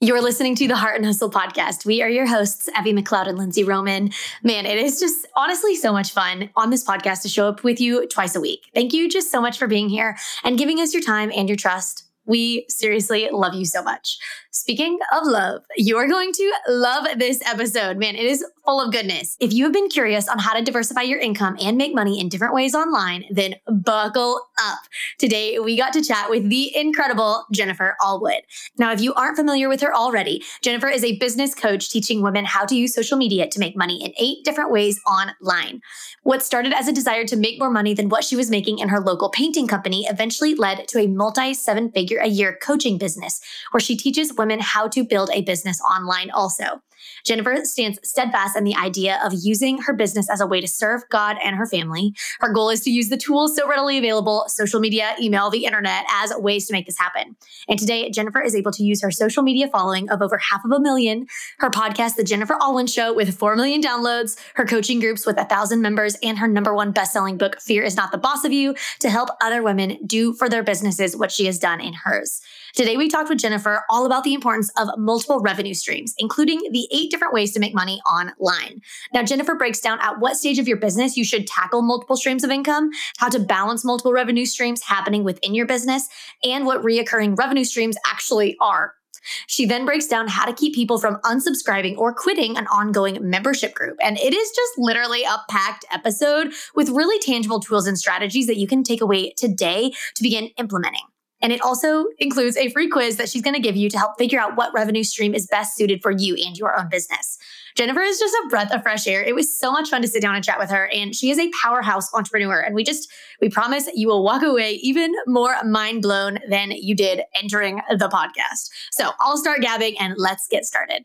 You're listening to the Heart and Hustle podcast. We are your hosts, Evie McLeod and Lindsay Roman. Man, it is just honestly so much fun on this podcast to show up with you twice a week. Thank you just so much for being here and giving us your time and your trust. We seriously love you so much. Speaking of love, you're going to love this episode. Man, it is full of goodness. If you have been curious on how to diversify your income and make money in different ways online, then buckle up. Today, we got to chat with the incredible Jennifer Allwood. Now, if you aren't familiar with her already, Jennifer is a business coach teaching women how to use social media to make money in eight different ways online. What started as a desire to make more money than what she was making in her local painting company eventually led to a multi seven figure a year coaching business where she teaches women how to build a business online also. Jennifer stands steadfast in the idea of using her business as a way to serve God and her family. Her goal is to use the tools so readily available social media, email, the internet as ways to make this happen. And today, Jennifer is able to use her social media following of over half of a million, her podcast, The Jennifer Allwood Show, with 4 million downloads, her coaching groups with a thousand members, and her number one best-selling book, Fear is Not the Boss of You, to help other women do for their businesses what she has done in hers. Today, we talked with Jennifer all about the importance of multiple revenue streams, including the eight different ways to make money online. Now, Jennifer breaks down at what stage of your business you should tackle multiple streams of income, how to balance multiple revenue streams happening within your business, and what reoccurring revenue streams actually are. She then breaks down how to keep people from unsubscribing or quitting an ongoing membership group. And it is just literally a packed episode with really tangible tools and strategies that you can take away today to begin implementing. And it also includes a free quiz that she's going to give you to help figure out what revenue stream is best suited for you and your own business. Jennifer is just a breath of fresh air. It was so much fun to sit down and chat with her. And she is a powerhouse entrepreneur. And we just, we promise you will walk away even more mind blown than you did entering the podcast. So I'll start gabbing and let's get started.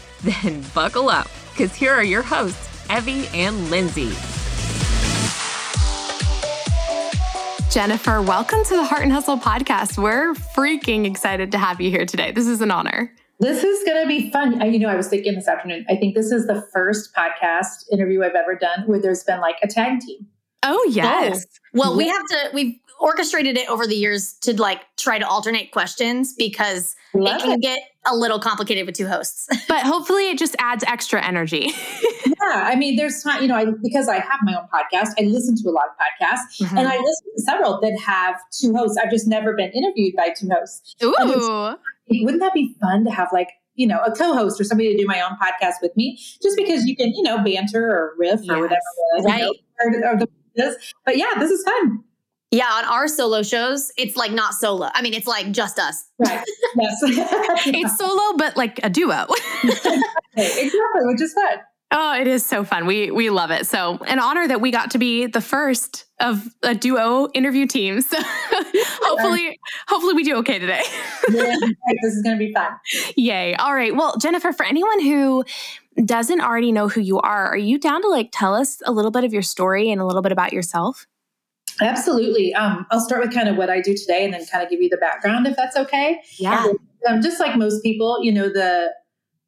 Then buckle up, because here are your hosts, Evie and Lindsay. Jennifer, welcome to the Heart and Hustle podcast. We're freaking excited to have you here today. This is an honor. This is going to be fun. I, you know, I was thinking this afternoon, I think this is the first podcast interview I've ever done where there's been like a tag team. Oh, yes. Oh. Well, we have to, we've orchestrated it over the years to like try to alternate questions because Love it can it. get a little complicated with two hosts. but hopefully it just adds extra energy. yeah. I mean, there's time, you know, I, because I have my own podcast, I listen to a lot of podcasts mm-hmm. and I listen to several that have two hosts. I've just never been interviewed by two hosts. Ooh. Wouldn't that be fun to have like, you know, a co-host or somebody to do my own podcast with me, just because you can, you know, banter or riff yes. or whatever. Right. You know, or, or the, but yeah, this is fun. Yeah, on our solo shows, it's like not solo. I mean, it's like just us. Right. Yes. it's solo, but like a duo. exactly, which is fun. Oh, it is so fun. We we love it. So an honor that we got to be the first of a duo interview team. So hopefully, hopefully we do okay today. yeah, this is gonna be fun. Yay. All right. Well, Jennifer, for anyone who doesn't already know who you are, are you down to like tell us a little bit of your story and a little bit about yourself? Absolutely. Um, I'll start with kind of what I do today and then kind of give you the background if that's okay. Yeah. Um, just like most people, you know, the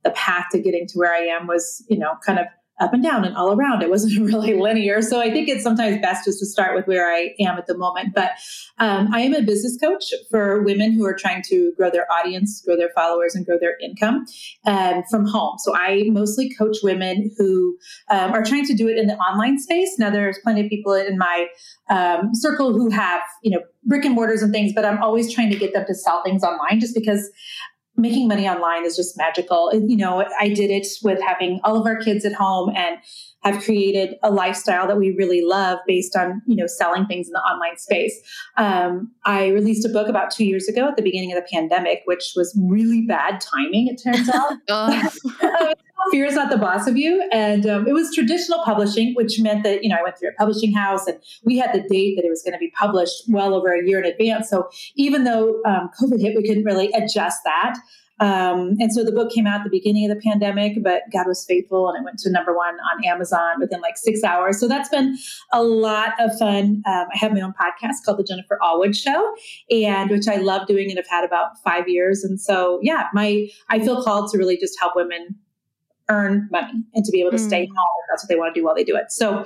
the path to getting to where I am was, you know, kind of up and down and all around. It wasn't really linear. So I think it's sometimes best just to start with where I am at the moment. But um, I am a business coach for women who are trying to grow their audience, grow their followers, and grow their income um, from home. So I mostly coach women who um, are trying to do it in the online space. Now, there's plenty of people in my um, circle who have, you know, brick and mortars and things, but I'm always trying to get them to sell things online just because making money online is just magical. You know, I did it with having all of our kids at home and have created a lifestyle that we really love based on, you know, selling things in the online space. Um, I released a book about two years ago at the beginning of the pandemic, which was really bad timing, it turns out. fear is not the boss of you. And um, it was traditional publishing, which meant that, you know, I went through a publishing house and we had the date that it was going to be published well over a year in advance. So even though um, COVID hit, we couldn't really adjust that. Um, and so the book came out at the beginning of the pandemic, but God was faithful and it went to number one on Amazon within like six hours. So that's been a lot of fun. Um, I have my own podcast called The Jennifer Allwood Show, and which I love doing and have had about five years. And so, yeah, my I feel called to really just help women earn money and to be able to mm. stay home. That's what they want to do while they do it. So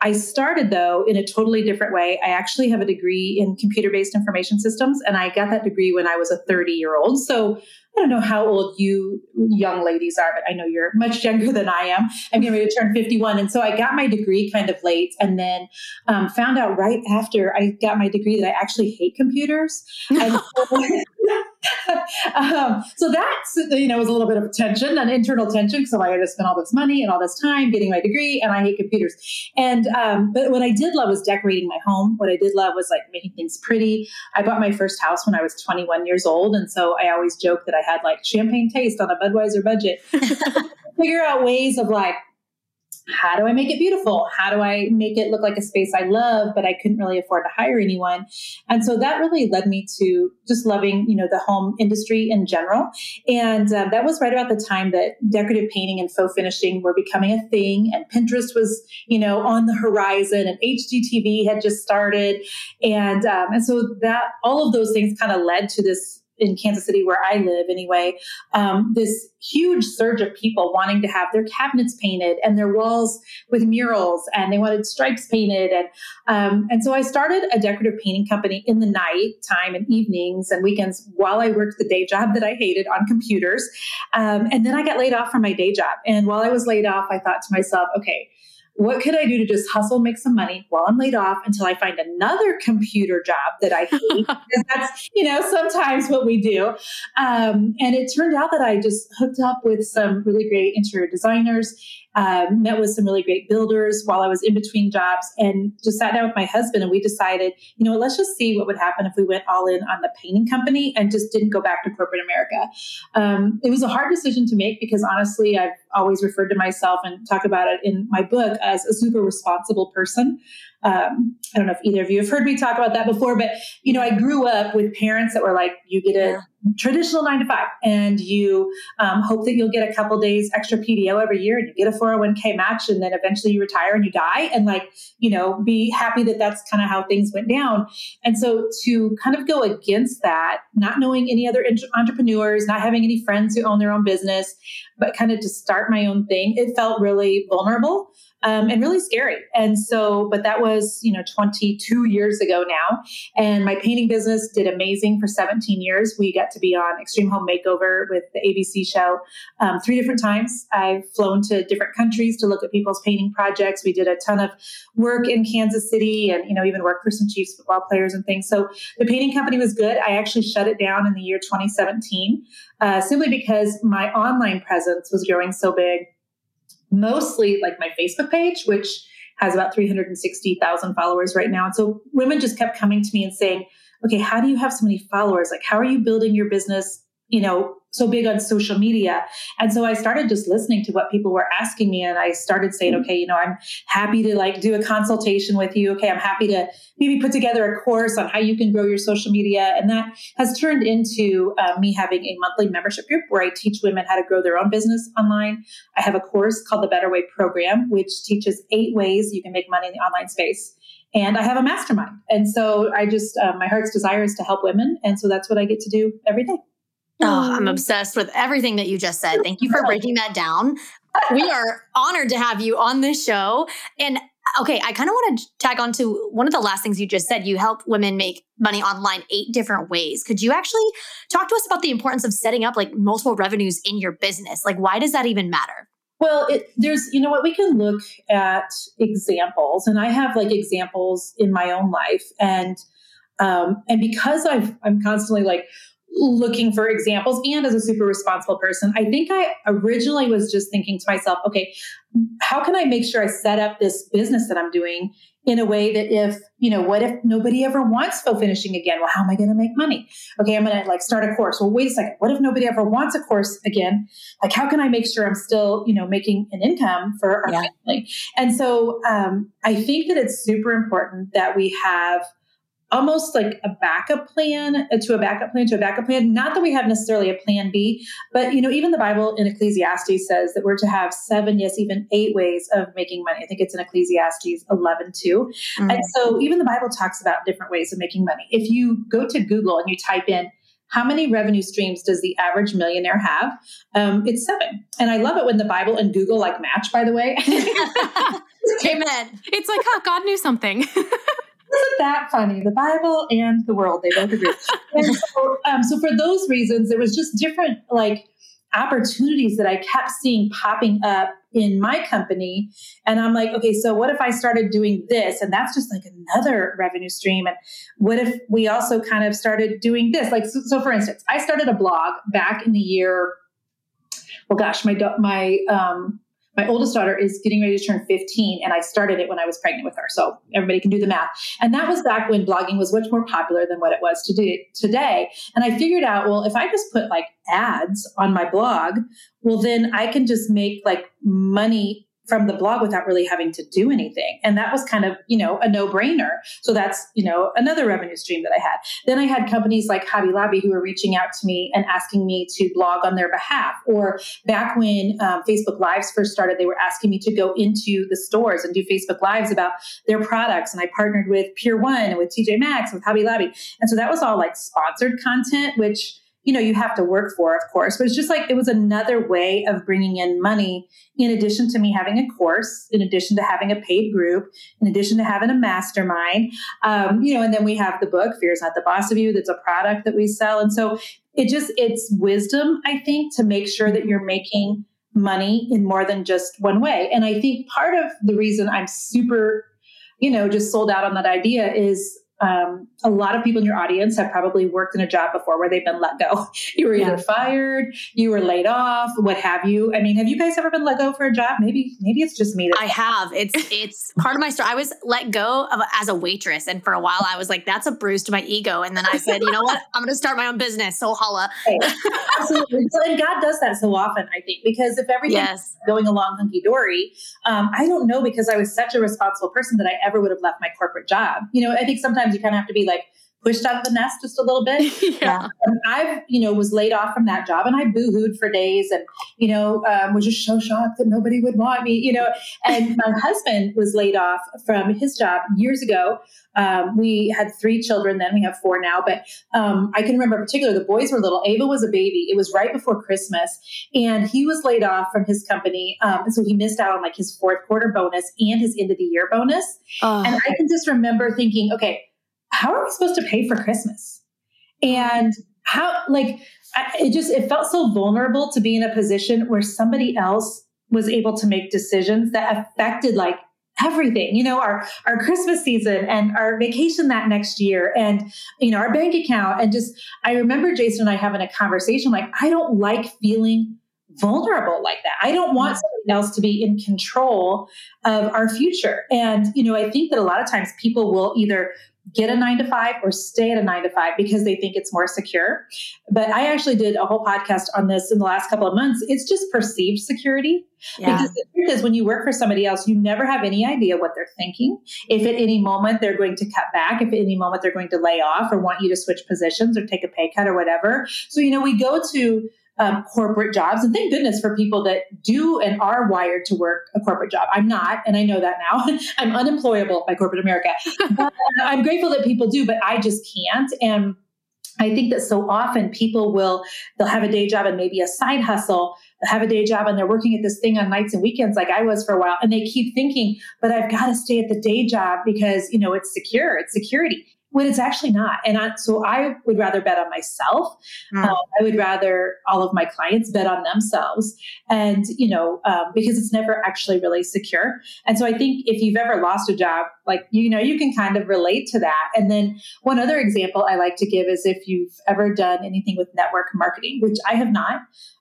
I started though in a totally different way. I actually have a degree in computer based information systems, and I got that degree when I was a 30 year old. So I don't know how old you young ladies are, but I know you're much younger than I am. I'm getting ready to turn 51. And so I got my degree kind of late and then um, found out right after I got my degree that I actually hate computers. and um, so that's you know was a little bit of tension, an internal tension. So I had to spend all this money and all this time getting my degree, and I hate computers. And um, but what I did love was decorating my home. What I did love was like making things pretty. I bought my first house when I was 21 years old, and so I always joke that I had like champagne taste on a Budweiser budget. Figure out ways of like how do I make it beautiful? How do I make it look like a space I love, but I couldn't really afford to hire anyone? And so that really led me to just loving, you know, the home industry in general. And uh, that was right about the time that decorative painting and faux finishing were becoming a thing, and Pinterest was, you know, on the horizon, and HGTV had just started, and um, and so that all of those things kind of led to this in Kansas City, where I live anyway, um, this huge surge of people wanting to have their cabinets painted and their walls with murals, and they wanted stripes painted, and um, and so I started a decorative painting company in the night time and evenings and weekends while I worked the day job that I hated on computers, um, and then I got laid off from my day job, and while I was laid off, I thought to myself, okay what could I do to just hustle, make some money while I'm laid off until I find another computer job that I hate? that's, you know, sometimes what we do. Um, and it turned out that I just hooked up with some really great interior designers um, met with some really great builders while I was in between jobs and just sat down with my husband and we decided, you know, let's just see what would happen if we went all in on the painting company and just didn't go back to corporate America. Um, it was a hard decision to make because honestly, I've always referred to myself and talk about it in my book as a super responsible person. Um, I don't know if either of you have heard me talk about that before, but you know, I grew up with parents that were like, you get a traditional nine to five and you um, hope that you'll get a couple days extra PTO every year and you get a 401k match and then eventually you retire and you die and like, you know, be happy that that's kind of how things went down. And so to kind of go against that, not knowing any other entrepreneurs, not having any friends who own their own business, but kind of to start my own thing, it felt really vulnerable um, and really scary. And so, but that was, you know, 22 years ago now. And my painting business did amazing for 17 years. We got to be on Extreme Home Makeover with the ABC show um, three different times. I've flown to different countries to look at people's painting projects. We did a ton of work in Kansas City and, you know, even worked for some Chiefs football players and things. So the painting company was good. I actually shut it down in the year 2017 uh, simply because my online presence was growing so big mostly like my Facebook page, which has about 360,000 followers right now. And so women just kept coming to me and saying, okay, how do you have so many followers? Like, how are you building your business, you know, so big on social media. And so I started just listening to what people were asking me. And I started saying, mm-hmm. okay, you know, I'm happy to like do a consultation with you. Okay, I'm happy to maybe put together a course on how you can grow your social media. And that has turned into uh, me having a monthly membership group where I teach women how to grow their own business online. I have a course called the Better Way Program, which teaches eight ways you can make money in the online space and I have a mastermind. And so I just, uh, my heart's desire is to help women. And so that's what I get to do every day. Oh, I'm obsessed with everything that you just said. Thank you for breaking that down. We are honored to have you on this show. And okay, I kind of want to tag on to one of the last things you just said. You help women make money online eight different ways. Could you actually talk to us about the importance of setting up like multiple revenues in your business? Like, why does that even matter? Well, it, there's, you know what, we can look at examples, and I have like examples in my own life. And, um, and because I've, I'm constantly like, looking for examples and as a super responsible person, I think I originally was just thinking to myself, okay, how can I make sure I set up this business that I'm doing in a way that if, you know, what if nobody ever wants faux finishing again? Well, how am I going to make money? Okay, I'm going to like start a course. Well, wait a second. What if nobody ever wants a course again? Like, how can I make sure I'm still, you know, making an income for our yeah. family? And so um, I think that it's super important that we have almost like a backup plan to a backup plan to a backup plan. Not that we have necessarily a plan B, but you know, even the Bible in Ecclesiastes says that we're to have seven, yes, even eight ways of making money. I think it's in Ecclesiastes 11 too. Mm-hmm. And so even the Bible talks about different ways of making money. If you go to Google and you type in how many revenue streams does the average millionaire have? Um, it's seven. And I love it when the Bible and Google like match, by the way. Amen. It's like, oh, God knew something. Isn't that funny? The Bible and the world, they both agree. and so, um, so for those reasons, there was just different like opportunities that I kept seeing popping up in my company. And I'm like, okay, so what if I started doing this? And that's just like another revenue stream. And what if we also kind of started doing this? Like, so, so for instance, I started a blog back in the year, well, gosh, my, my, um, my oldest daughter is getting ready to turn 15 and i started it when i was pregnant with her so everybody can do the math. And that was back when blogging was much more popular than what it was to do today. And i figured out well if i just put like ads on my blog well then i can just make like money from the blog without really having to do anything. And that was kind of, you know, a no brainer. So that's, you know, another revenue stream that I had. Then I had companies like Hobby Lobby who were reaching out to me and asking me to blog on their behalf. Or back when um, Facebook Lives first started, they were asking me to go into the stores and do Facebook Lives about their products. And I partnered with Pier One and with TJ Maxx, with Hobby Lobby. And so that was all like sponsored content, which you know you have to work for of course but it's just like it was another way of bringing in money in addition to me having a course in addition to having a paid group in addition to having a mastermind. Um, you know and then we have the book fear is not the boss of you that's a product that we sell. And so it just it's wisdom i think to make sure that you're making money in more than just one way. And i think part of the reason i'm super you know just sold out on that idea is um, a lot of people in your audience have probably worked in a job before where they've been let go. You were either yeah. fired, you were laid off, what have you. I mean, have you guys ever been let go for a job? Maybe, maybe it's just me. That- I have. It's it's part of my story. I was let go of, as a waitress, and for a while I was like, "That's a bruise to my ego." And then I said, "You know what? I'm going to start my own business." So holla. Absolutely. and God does that so often, I think, because if everything's yes. going along hunky dory, um, I don't know because I was such a responsible person that I ever would have left my corporate job. You know, I think sometimes sometimes you kind of have to be like pushed out of the nest just a little bit. yeah. Um, I've, you know, was laid off from that job and I boohooed for days and, you know, um, was just so shocked that nobody would want me, you know. And my husband was laid off from his job years ago. Um, we had three children then, we have four now, but um, I can remember in particular the boys were little. Ava was a baby. It was right before Christmas and he was laid off from his company. Um, and so he missed out on like his fourth quarter bonus and his end of the year bonus. Uh, and I can just remember thinking, okay, how are we supposed to pay for Christmas? And how, like, it just, it felt so vulnerable to be in a position where somebody else was able to make decisions that affected like everything you know our our christmas season and our vacation that next year and you know our bank account. And just i remember jason and i having a conversation like i don't like feeling vulnerable like that. I don't want somebody else to be in control of our future. And you know i think that a lot of times people will either get a mm-hmm. nine to five or stay at a nine to five because they think it's more secure. But I actually did a whole podcast on this in the last couple of months. It's just perceived security. Yeah. Because the truth is, when you work for somebody else, you never have any idea what they're thinking. If at any moment they're going to cut back, if at any moment they're going to lay off or want you to switch positions or take a pay cut or whatever. So, you know, we go to um, corporate jobs. And thank goodness for people that do and are wired to work a corporate job. I'm not, and I know that now. I'm unemployable by corporate America. but I'm grateful that people do, but I just can't. And I think that so often people will, they'll have a day job and maybe a side hustle, they'll have a day job and they're working at this thing on nights and weekends like I was for a while. And they keep thinking, but I've got to stay at the day job because, you know, it's secure, it's security. When it's actually not. And I, so I would rather bet on myself. Mm. Um, I would rather all of my clients bet on themselves. And, you know, um, because it's never actually really secure. And so I think if you've ever lost a job, like, you know, you can kind of relate to that. And then one other example I like to give is if you've ever done anything with network marketing, which I have not.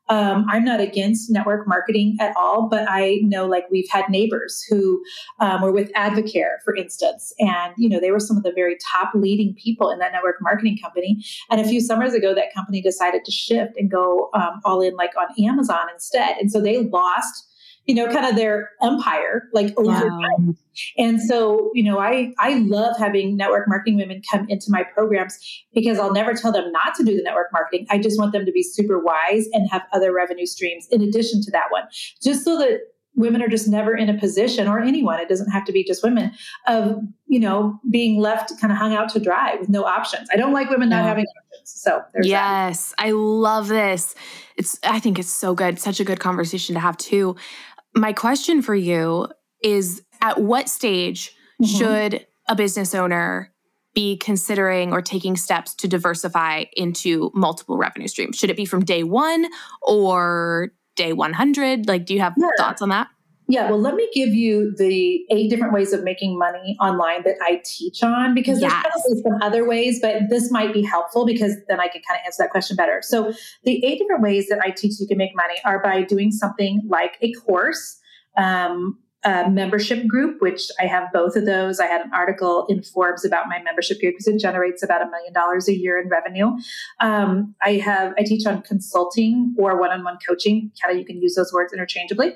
Um, I'm not against network marketing at all, but I know like we've had neighbors who um, were with Advocare, for instance, and you know they were some of the very top leading people in that network marketing company. And a few summers ago, that company decided to shift and go um, all in like on Amazon instead, and so they lost you know, kind of their empire like overnight. And so, you know, I I love having network marketing women come into my programs because I'll never tell them not to do the network marketing. I just want them to be super wise and have other revenue streams in addition to that one, just so that women are just never in a position or anyone it doesn't have to be just women of you know being left kind of hung out to dry with no options. I don't like women not having options so yes that. i love this. It's i think it's so good. Such a good conversation to have too my question for you is at what stage mm-hmm. should a business owner be considering or taking steps to diversify into multiple revenue streams? Should it be from day one or day 100? Like, do you have yeah. thoughts on that? Yeah, well, let me give you the eight different ways of making money online that I teach on because yes. there's probably some other ways, but this might be helpful because then I can kind of answer that question better. So, the eight different ways that I teach you can make money are by doing something like a course. Um, a membership group, which I have both of those. I had an article in Forbes about my membership group because it generates about a million dollars a year in revenue. Um, I have I teach on consulting or one-on-one coaching. Kind of you can use those words interchangeably.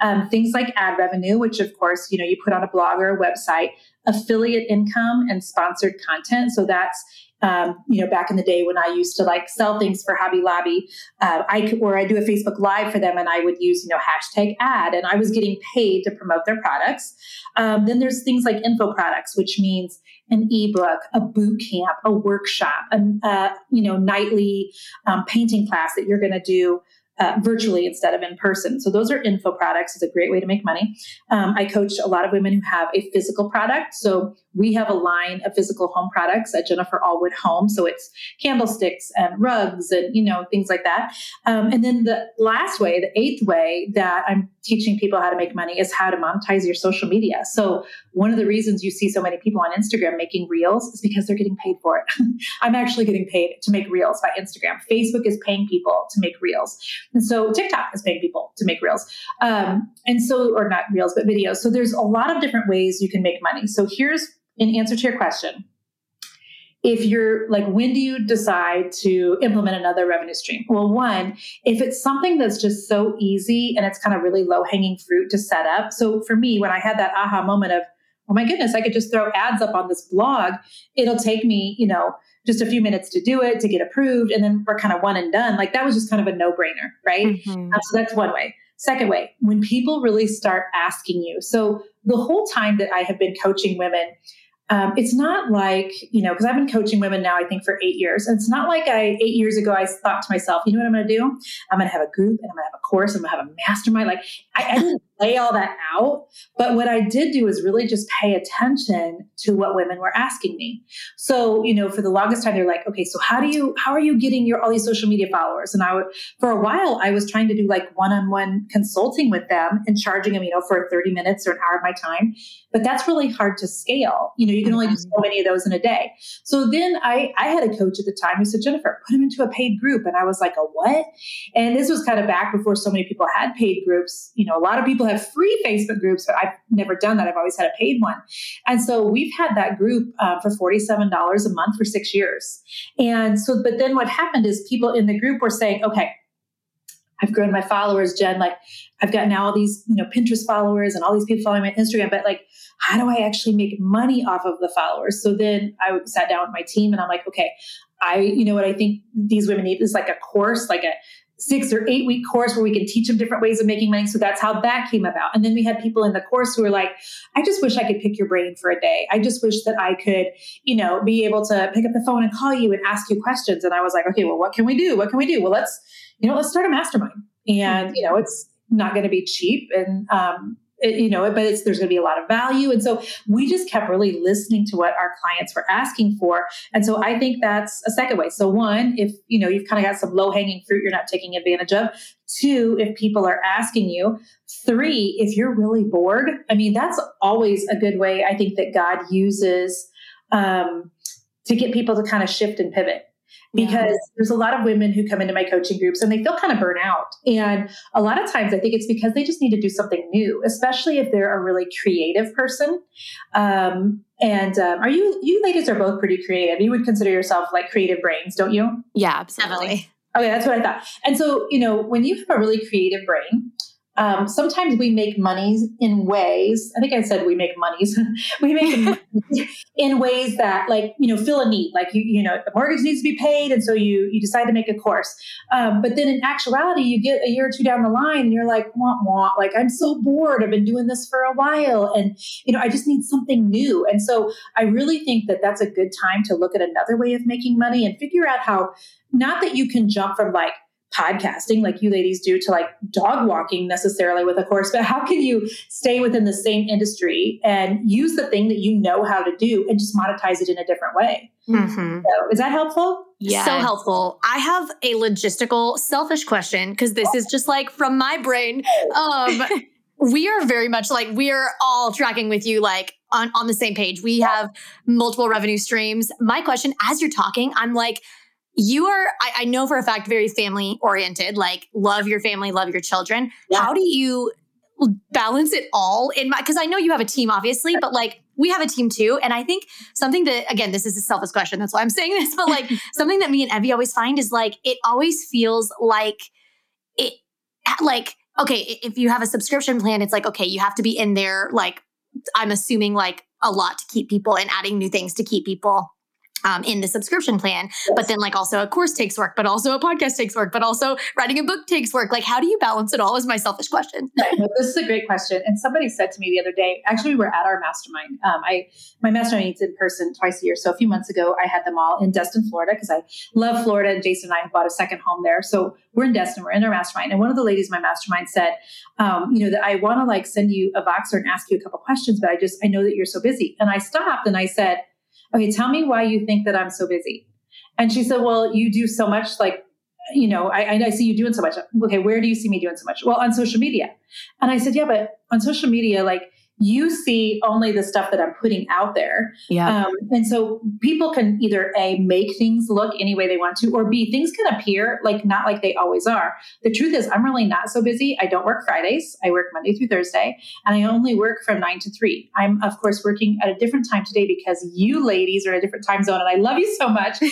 Um, things like ad revenue, which of course you know you put on a blog or a website, affiliate income, and sponsored content. So that's um, you know, back in the day when I used to like sell things for Hobby Lobby, uh, I could, or I do a Facebook Live for them, and I would use you know hashtag ad, and I was getting paid to promote their products. Um, then there's things like info products, which means an ebook, a boot camp, a workshop, a uh, you know nightly um, painting class that you're going to do uh, virtually instead of in person. So those are info products. It's a great way to make money. Um, I coach a lot of women who have a physical product. So we have a line of physical home products at Jennifer Allwood Home. So it's candlesticks and rugs and you know things like that. Um, and then the last way, the eighth way that I'm teaching people how to make money is how to monetize your social media. So one of the reasons you see so many people on Instagram making reels is because they're getting paid for it. I'm actually getting paid to make reels by Instagram. Facebook is paying people to make reels. And so TikTok is paying people to make reels. Um, and so, or not reels, but videos. So there's a lot of different ways you can make money. So here's in answer to your question if you're like, when do you decide to implement another revenue stream? Well, one, if it's something that's just so easy and it's kind of really low hanging fruit to set up. So for me, when I had that aha moment of, oh my goodness, I could just throw ads up on this blog, it'll take me, you know, just a few minutes to do it, to get approved, and then we're kind of one and done. Like that was just kind of a no brainer, right? Mm-hmm. Um, so that's one way. Second way, when people really start asking you. So the whole time that I have been coaching women, um, it's not like you know because i've been coaching women now i think for eight years. And it's not like i eight years ago i thought to myself you know what i'm going to do? I'm going to have a group and i'm going to have a course. I'm going to have a mastermind. Like I, I didn't lay all that out but what i did do is really just pay attention to what women were asking me so you know for the longest time they're like okay so how do you how are you getting your all these social media followers and i would for a while i was trying to do like one-on-one consulting with them and charging them you know for 30 minutes or an hour of my time but that's really hard to scale you know you can only do so mm-hmm. many of those in a day. So then I, I had a coach at the time who said, Jennifer, put him into a paid group. And I was like, a what? And this was kind of back before so many people had paid groups. You know, a lot of people have free Facebook groups, but I've never done that. I've always had a paid one. And so we've had that group uh, for $47 a month for six years. And so, but then what happened is people in the group were saying, okay, I've grown my followers, Jen. Like I've got now all these, you know, Pinterest followers and all these people following my Instagram, but like, how do I actually make money off of the followers? So then I sat down with my team and I'm like, okay, I, you know what I think these women need is like a course, like a six or eight week course where we can teach them different ways of making money. So that's how that came about. And then we had people in the course who were like, I just wish I could pick your brain for a day. I just wish that I could, you know, be able to pick up the phone and call you and ask you questions. And I was like, okay, well, what can we do? What can we do? Well, let's, you know, let's start a mastermind. And, you know, it's not going to be cheap. And, um, you know, but there's going to be a lot of value. And so we just kept really listening to what our clients were asking for. And so I think that's a second way. So one, if, you know, you've kind of got some low hanging fruit you're not taking advantage of. Two, if people are asking you. Three, if you're really bored. I mean, that's always a good way I think that God uses um, to get people to kind of shift and pivot because yeah. there's a lot of women who come into my coaching groups and they feel kind of burnt out. And a lot of times I think it's because they just need to do something new, especially if they're a really creative person. Um, and um, are you, you ladies are both pretty creative. You would consider yourself like creative brains, don't you? Yeah, absolutely. Okay, that's what I thought. And so, you know, when you have a really creative brain, um, sometimes we make monies in ways i think i said we make monies. We make in ways that like you know fill a need. Like you you know the mortgage needs to be paid and so you you decide to make a course. Um, but then in actuality you get a year or two down the line and you're like wah, wah, like i'm so bored. I've been doing this for a while. And you know i just need something new. And so i really think that that's a good time to look at another way of making money and figure out how not that you can jump from like podcasting like you ladies do to like dog walking necessarily with a course, but how can you stay within the same industry and use the thing that you know how to do and just monetize it in a different way? Mm-hmm. So, is that helpful? Yeah. So helpful. I have a logistical, selfish question because this is just like from my brain. Um, we are very much like we are all tracking with you like on, on the same page. We have multiple revenue streams. My question, as you're talking, I'm like, you are I, I, know for a fact very family oriented like love your family love your children yeah. how do you balance it all in my because i know you have a team obviously but like we have a team too and i think something that again this is a selfish question that's why i'm saying this but like something that me and evie always find is like it always feels like it like okay if you have a subscription plan it's like okay you have to be in there like i'm assuming like a lot to keep people and adding new things to keep people um, in the subscription plan. But then, like, also a course takes work, but also a podcast takes work, but also writing a book takes work. Like, how do you balance it all? Is my selfish question. Right. Well, this is a great question. And somebody said to me the other day, actually, we were at our mastermind. Um, I my mastermind meets in person twice a year. So a few months ago, I had them all in Destin, Florida, because I love Florida. And Jason and I have bought a second home there. So we're in Destin. We're in our mastermind. And one of the ladies in my mastermind said, um, you know, that I want to like send you a Voxer and ask you a couple questions, but I just I know that you're so busy. And I stopped and I said okay, tell me why you think that I'm so busy. And she said, well, you do so much like, you know, I, I see you doing so much. Okay, where do you see me doing so much? Well, on social media. And I said, yeah, but on social media, like you see only the stuff that I'm putting out there. Yeah. Um, and so people can either A, make things look any way they want to, or B, things can appear like not like they always are. The truth is, I'm really not so busy. I don't work Fridays. I work Monday through Thursday, and I only work from nine to three. I'm, of course, working at a different time today because you ladies are in a different time zone, and I love you so much.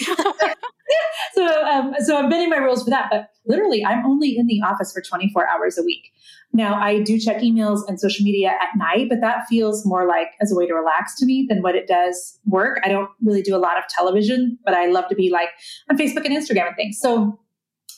so, um, so I'm bending my rules for that. But literally, I'm only in the office for 24 hours a week. Now, I do check emails and social media at night, but that feels more like as a way to relax to me than what it does work. I don't really do a lot of television, but I love to be like on Facebook and Instagram and things. So,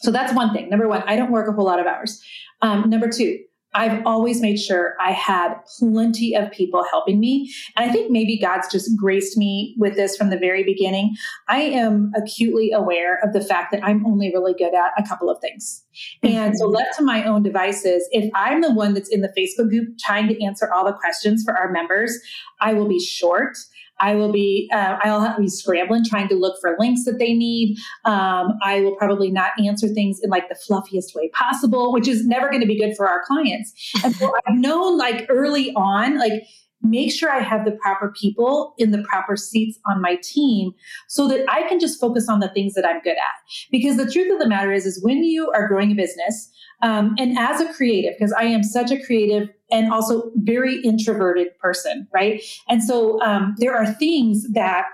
so that's one thing. Number one, I don't work a whole lot of hours. Um, number two, I've always made sure I had plenty of people helping me. And I think maybe God's just graced me with this from the very beginning. I am acutely aware of the fact that I'm only really good at a couple of things. And so, mm-hmm. left to my own devices, if I'm the one that's in the Facebook group trying to answer all the questions for our members, I will be short. I will be, uh, I'll be scrambling trying to look for links that they need. Um, I will probably not answer things in like the fluffiest way possible, which is never going to be good for our clients. And so I've known like early on, like, make sure I have the proper people in the proper seats on my team so that I can just focus on the things that I'm good at. Because the truth of the matter is, is when you are growing a business, um, and as a creative, because I am such a creative and also very introverted person, right? And so um, there are things that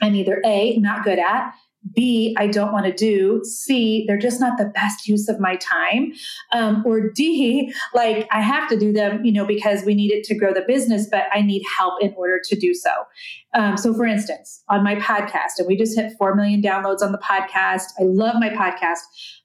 I'm either A, not good at, B, I don't want to do. C, they're just not the best use of my time. Um, or D, like I have to do them, you know, because we need it to grow the business, but I need help in order to do so. Um, so, for instance, on my podcast, and we just hit 4 million downloads on the podcast. I love my podcast,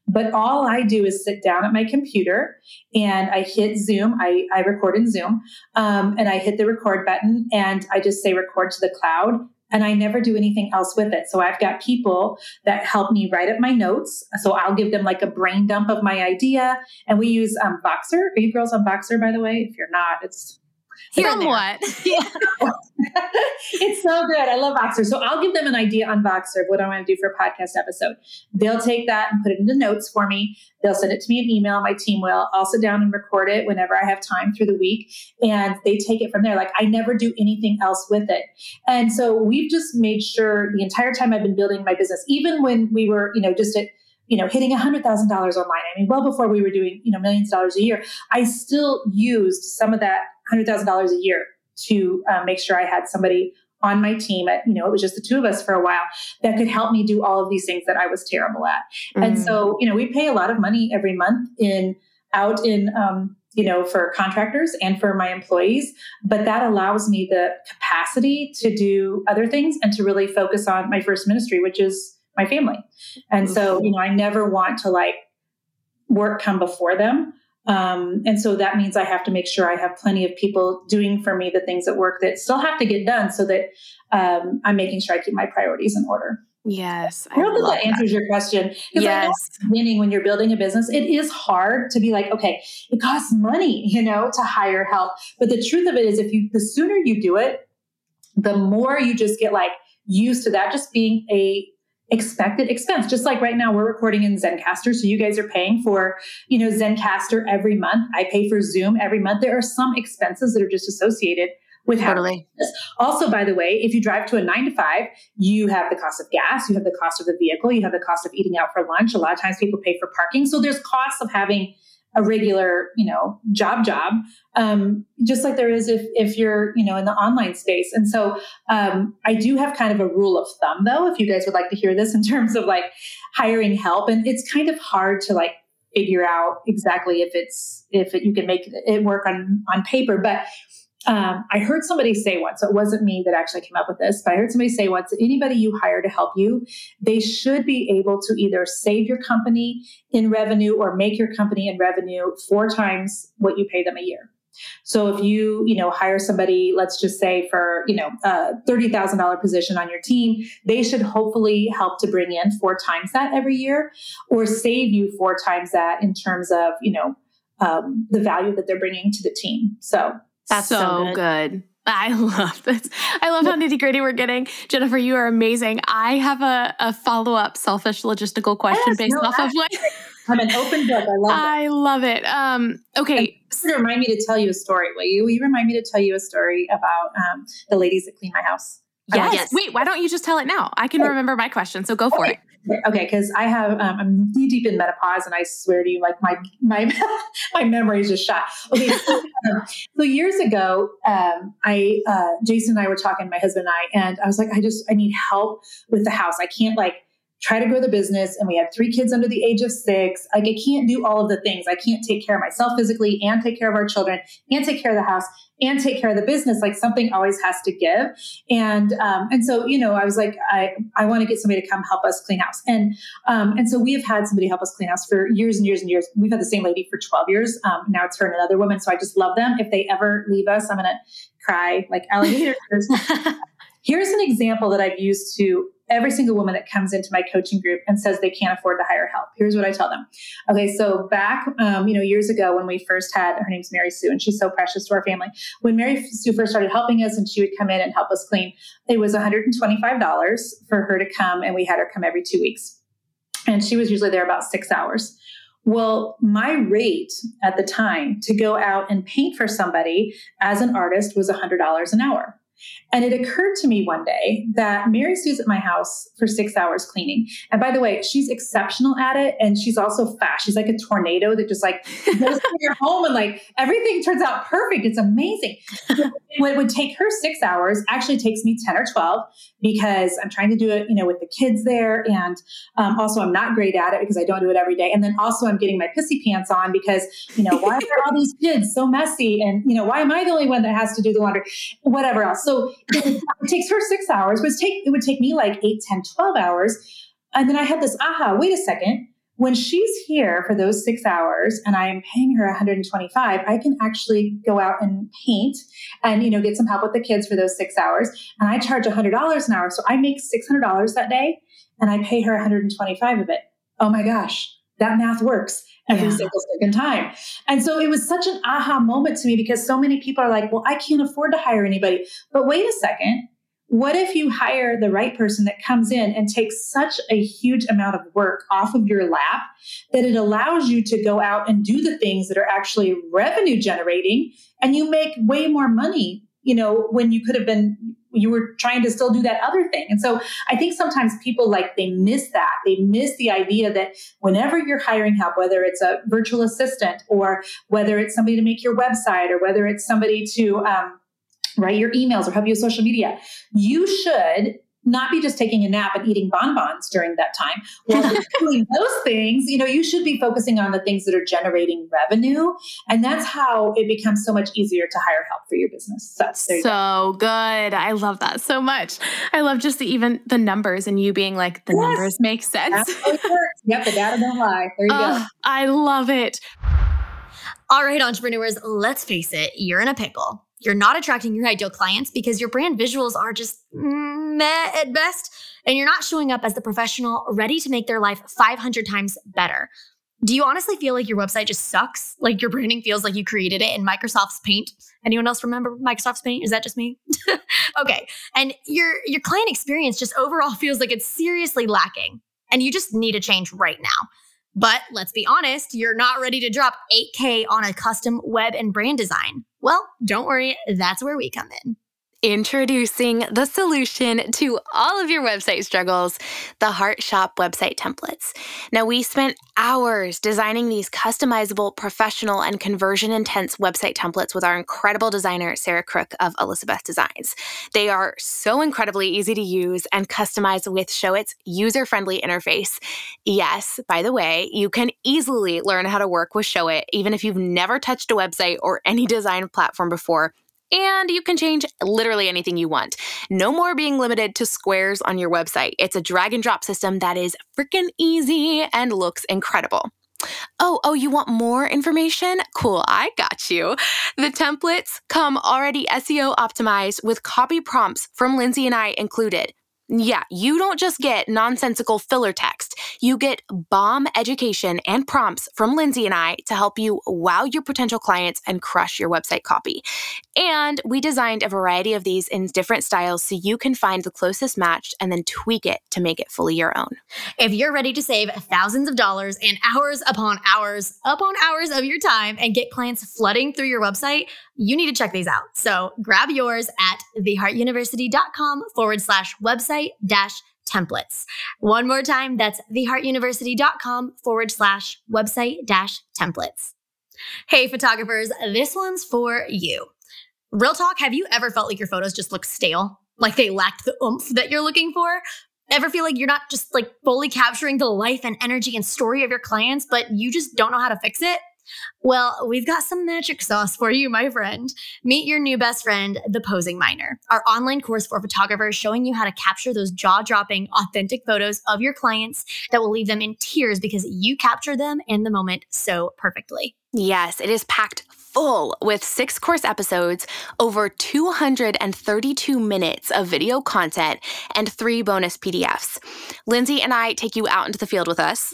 but all I do is sit down at my computer and I hit Zoom. I, I record in Zoom um, and I hit the record button and I just say record to the cloud and I never do anything else with it. So I've got people that help me write up my notes. So I'll give them like a brain dump of my idea. And we use um, Voxer. Are you girls on Voxer, by the way? If you're not, it's here Somewhat. Yeah. it's so good. I love Voxer. So I'll give them an idea on Voxer of what I want to do for a podcast episode. They'll take that and put it into notes for me. They'll send it to me in email. My team will. I'll sit down and record it whenever I have time through the week. And they take it from there. Like I never do anything else with it. And so we've just made sure the entire time I've been building my business, even when we were, you know, just at you know, hitting $100,000 online. I mean, well before we were doing, you know, millions of dollars a year, I still used some of that $100,000 a year to uh, make sure I had somebody on my team at, you know, it was just the two of us for a while that could help me do all of these things that I was terrible at. Mm. And so, you know, we pay a lot of money every month in out in, um, you know, for contractors and for my employees, but that allows me the capacity to do other things and to really focus on my first ministry, which is my family. And so, you know, I never want to like work come before them. Um, and so that means I have to make sure I have plenty of people doing for me the things at work that still have to get done so that um, I'm making sure I keep my priorities in order. Yes. I, I hope that, that answers your question. Yes. beginning when you're building a business, it is hard to be like, okay, it costs money, you know, to hire help. But the truth of it is if you the sooner you do it, the more you just get like used to that just being a expected expense. Just like right now, we're recording in Zencastr. So you guys are paying for, you know, Zencastr every month. I pay for Zoom every month. There are some expenses that are just associated with totally. Also, by the way, if you drive to a nine to five, you have the cost of gas, you have the cost of the vehicle, you have the cost of eating out for lunch. A lot of times people pay for parking. So there's costs of having a regular, you know, job job, um, just like there is if if you're, you know, in the online space. And so um, I do have kind of a rule of thumb, though, if you guys would like to hear this in terms of like hiring help, and it's kind of hard to like figure out exactly if it's if it, you can make it work on on paper, but um, I heard somebody say once, so it wasn't me that actually came up with this, but I heard somebody say once anybody you hire to help you, they should be able to either save your company in revenue or make your company in revenue four times what you pay them a year. So if you, you know, hire somebody, let's just say for, you know, a $30,000 position on your team, they should hopefully help to bring in four times that every year or save you four times that in terms of, you know, um, the value that they're bringing to the team. So that's so, so good. good. I love this. I love how nitty gritty we're getting. Jennifer, you are amazing. I have a, a follow up selfish logistical question based no, off of what. I'm an open book. I love it. I love it. Um, okay. And remind me to tell you a story, will you? Will you remind me to tell you a story about um, the ladies that clean my house? Yes. yes. Wait, why don't you just tell it now? I can remember my question, so go for okay. it. Okay, because I have um, I'm knee deep in menopause, and I swear to you, like my my my memory is just shot. Okay, so, um, so years ago, um, I uh, Jason and I were talking, my husband and I, and I was like, I just I need help with the house. I can't like try to grow the business and we have three kids under the age of six like i can't do all of the things. I can't take care of myself physically and take care of our children and take care of the house and take care of the business like something always has to give. And um, and so you know i was like i i want to get somebody to come help us clean house. And um, and so we have had somebody help us clean house for years and years and years. We've had the same lady for 12 years. Um, now it's her and another woman so i just love them. If they ever leave us i'm gonna cry like alligators here's an example that i've used to every single woman that comes into my coaching group and says they can't afford to hire help. Here's what I tell them. Okay, so back, um, you know, years ago when we first had, her name's Mary Sue, and she's so precious to our family. When Mary Sue first started helping us and she would come in and help us clean, it was $125 for her to come, and we had her come every two weeks. And she was usually there about six hours. Well, my rate at the time to go out and paint for somebody as an artist was $100 an hour. And it occurred to me one day that Mary Sue's at my house for six hours cleaning. And by the way, she's exceptional at it. And she's also fast. She's like a tornado that just like goes to your home and like everything turns out perfect. It's amazing. what would take her six hours actually takes me 10 or 12 because I'm trying to do it, you know, with the kids there. And um, also I'm not great at it because I don't do it every day. And then also I'm getting my pissy pants on because, you know, why are all these kids so messy? And, you know, why am I the only one that has to do the laundry? Whatever else. So it, takes her six hours, but take, it would take me like eight, 10, 12 hours. And then I had this aha, wait a second. when she's here for those six hours and I am paying her 125, I can actually go out and paint and, you know, get some help with the kids for those six hours. And I charge $100 an hour. So I make $600 that day and I pay her 125 of it. Oh my gosh, that math works every yeah. single second time. And so it was such an aha moment to me because so many people are like, well, I can't afford to hire anybody. But wait a second. What if you hire the right person that comes in and takes such a huge amount of work off of your lap that it allows you to go out and do the things that are actually revenue generating and you make way more money, you know, when you could have been you were trying to still do that other thing. And so I think sometimes people like they miss that. They miss the idea that whenever you're hiring help, whether it's a virtual assistant or whether it's somebody to make your website or whether it's somebody to um, write your emails or help you with social media. You should not be just taking a nap and eating bonbons during that time. While you're doing those things, you know, you should be focusing on the things that are generating revenue. And that's how it becomes so much easier to hire help for your business. So, so go. good. I love that so much. I love just the, even the numbers and you being like, the yes. numbers make sense. yep, the data don't lie. There you uh, go. I love it. All right, entrepreneurs, let's face it, you're in a pickle you're not attracting your ideal clients because your brand visuals are just meh at best, and you're not showing up as the professional ready to make their life 500 times better. Do you honestly feel like your website just sucks? Like your branding feels like you created it in Microsoft's Paint? Anyone else remember Microsoft's Paint? Is that just me? okay. And your your client experience just overall feels like it's seriously lacking and you just need a change right now. But let's be honest, you're not ready to drop 8K on a custom web and brand design. Well, don't worry, that's where we come in. Introducing the solution to all of your website struggles the Heart Shop website templates. Now, we spent hours designing these customizable, professional, and conversion intense website templates with our incredible designer, Sarah Crook of Elizabeth Designs. They are so incredibly easy to use and customize with Showit's user friendly interface. Yes, by the way, you can easily learn how to work with Showit, even if you've never touched a website or any design platform before and you can change literally anything you want. No more being limited to squares on your website. It's a drag and drop system that is freaking easy and looks incredible. Oh, oh, you want more information? Cool, I got you. The templates come already SEO optimized with copy prompts from Lindsay and I included. Yeah, you don't just get nonsensical filler text. You get bomb education and prompts from Lindsay and I to help you wow your potential clients and crush your website copy. And we designed a variety of these in different styles so you can find the closest match and then tweak it to make it fully your own. If you're ready to save thousands of dollars and hours upon hours upon hours of your time and get clients flooding through your website, you need to check these out. So grab yours at theheartuniversity.com forward slash website dash templates. One more time, that's theheartuniversity.com forward slash website dash templates. Hey, photographers, this one's for you. Real talk, have you ever felt like your photos just look stale? Like they lacked the oomph that you're looking for? Ever feel like you're not just like fully capturing the life and energy and story of your clients, but you just don't know how to fix it? Well, we've got some magic sauce for you, my friend. Meet your new best friend, The Posing Minor, our online course for photographers showing you how to capture those jaw dropping, authentic photos of your clients that will leave them in tears because you capture them in the moment so perfectly. Yes, it is packed full with six course episodes, over 232 minutes of video content, and three bonus PDFs. Lindsay and I take you out into the field with us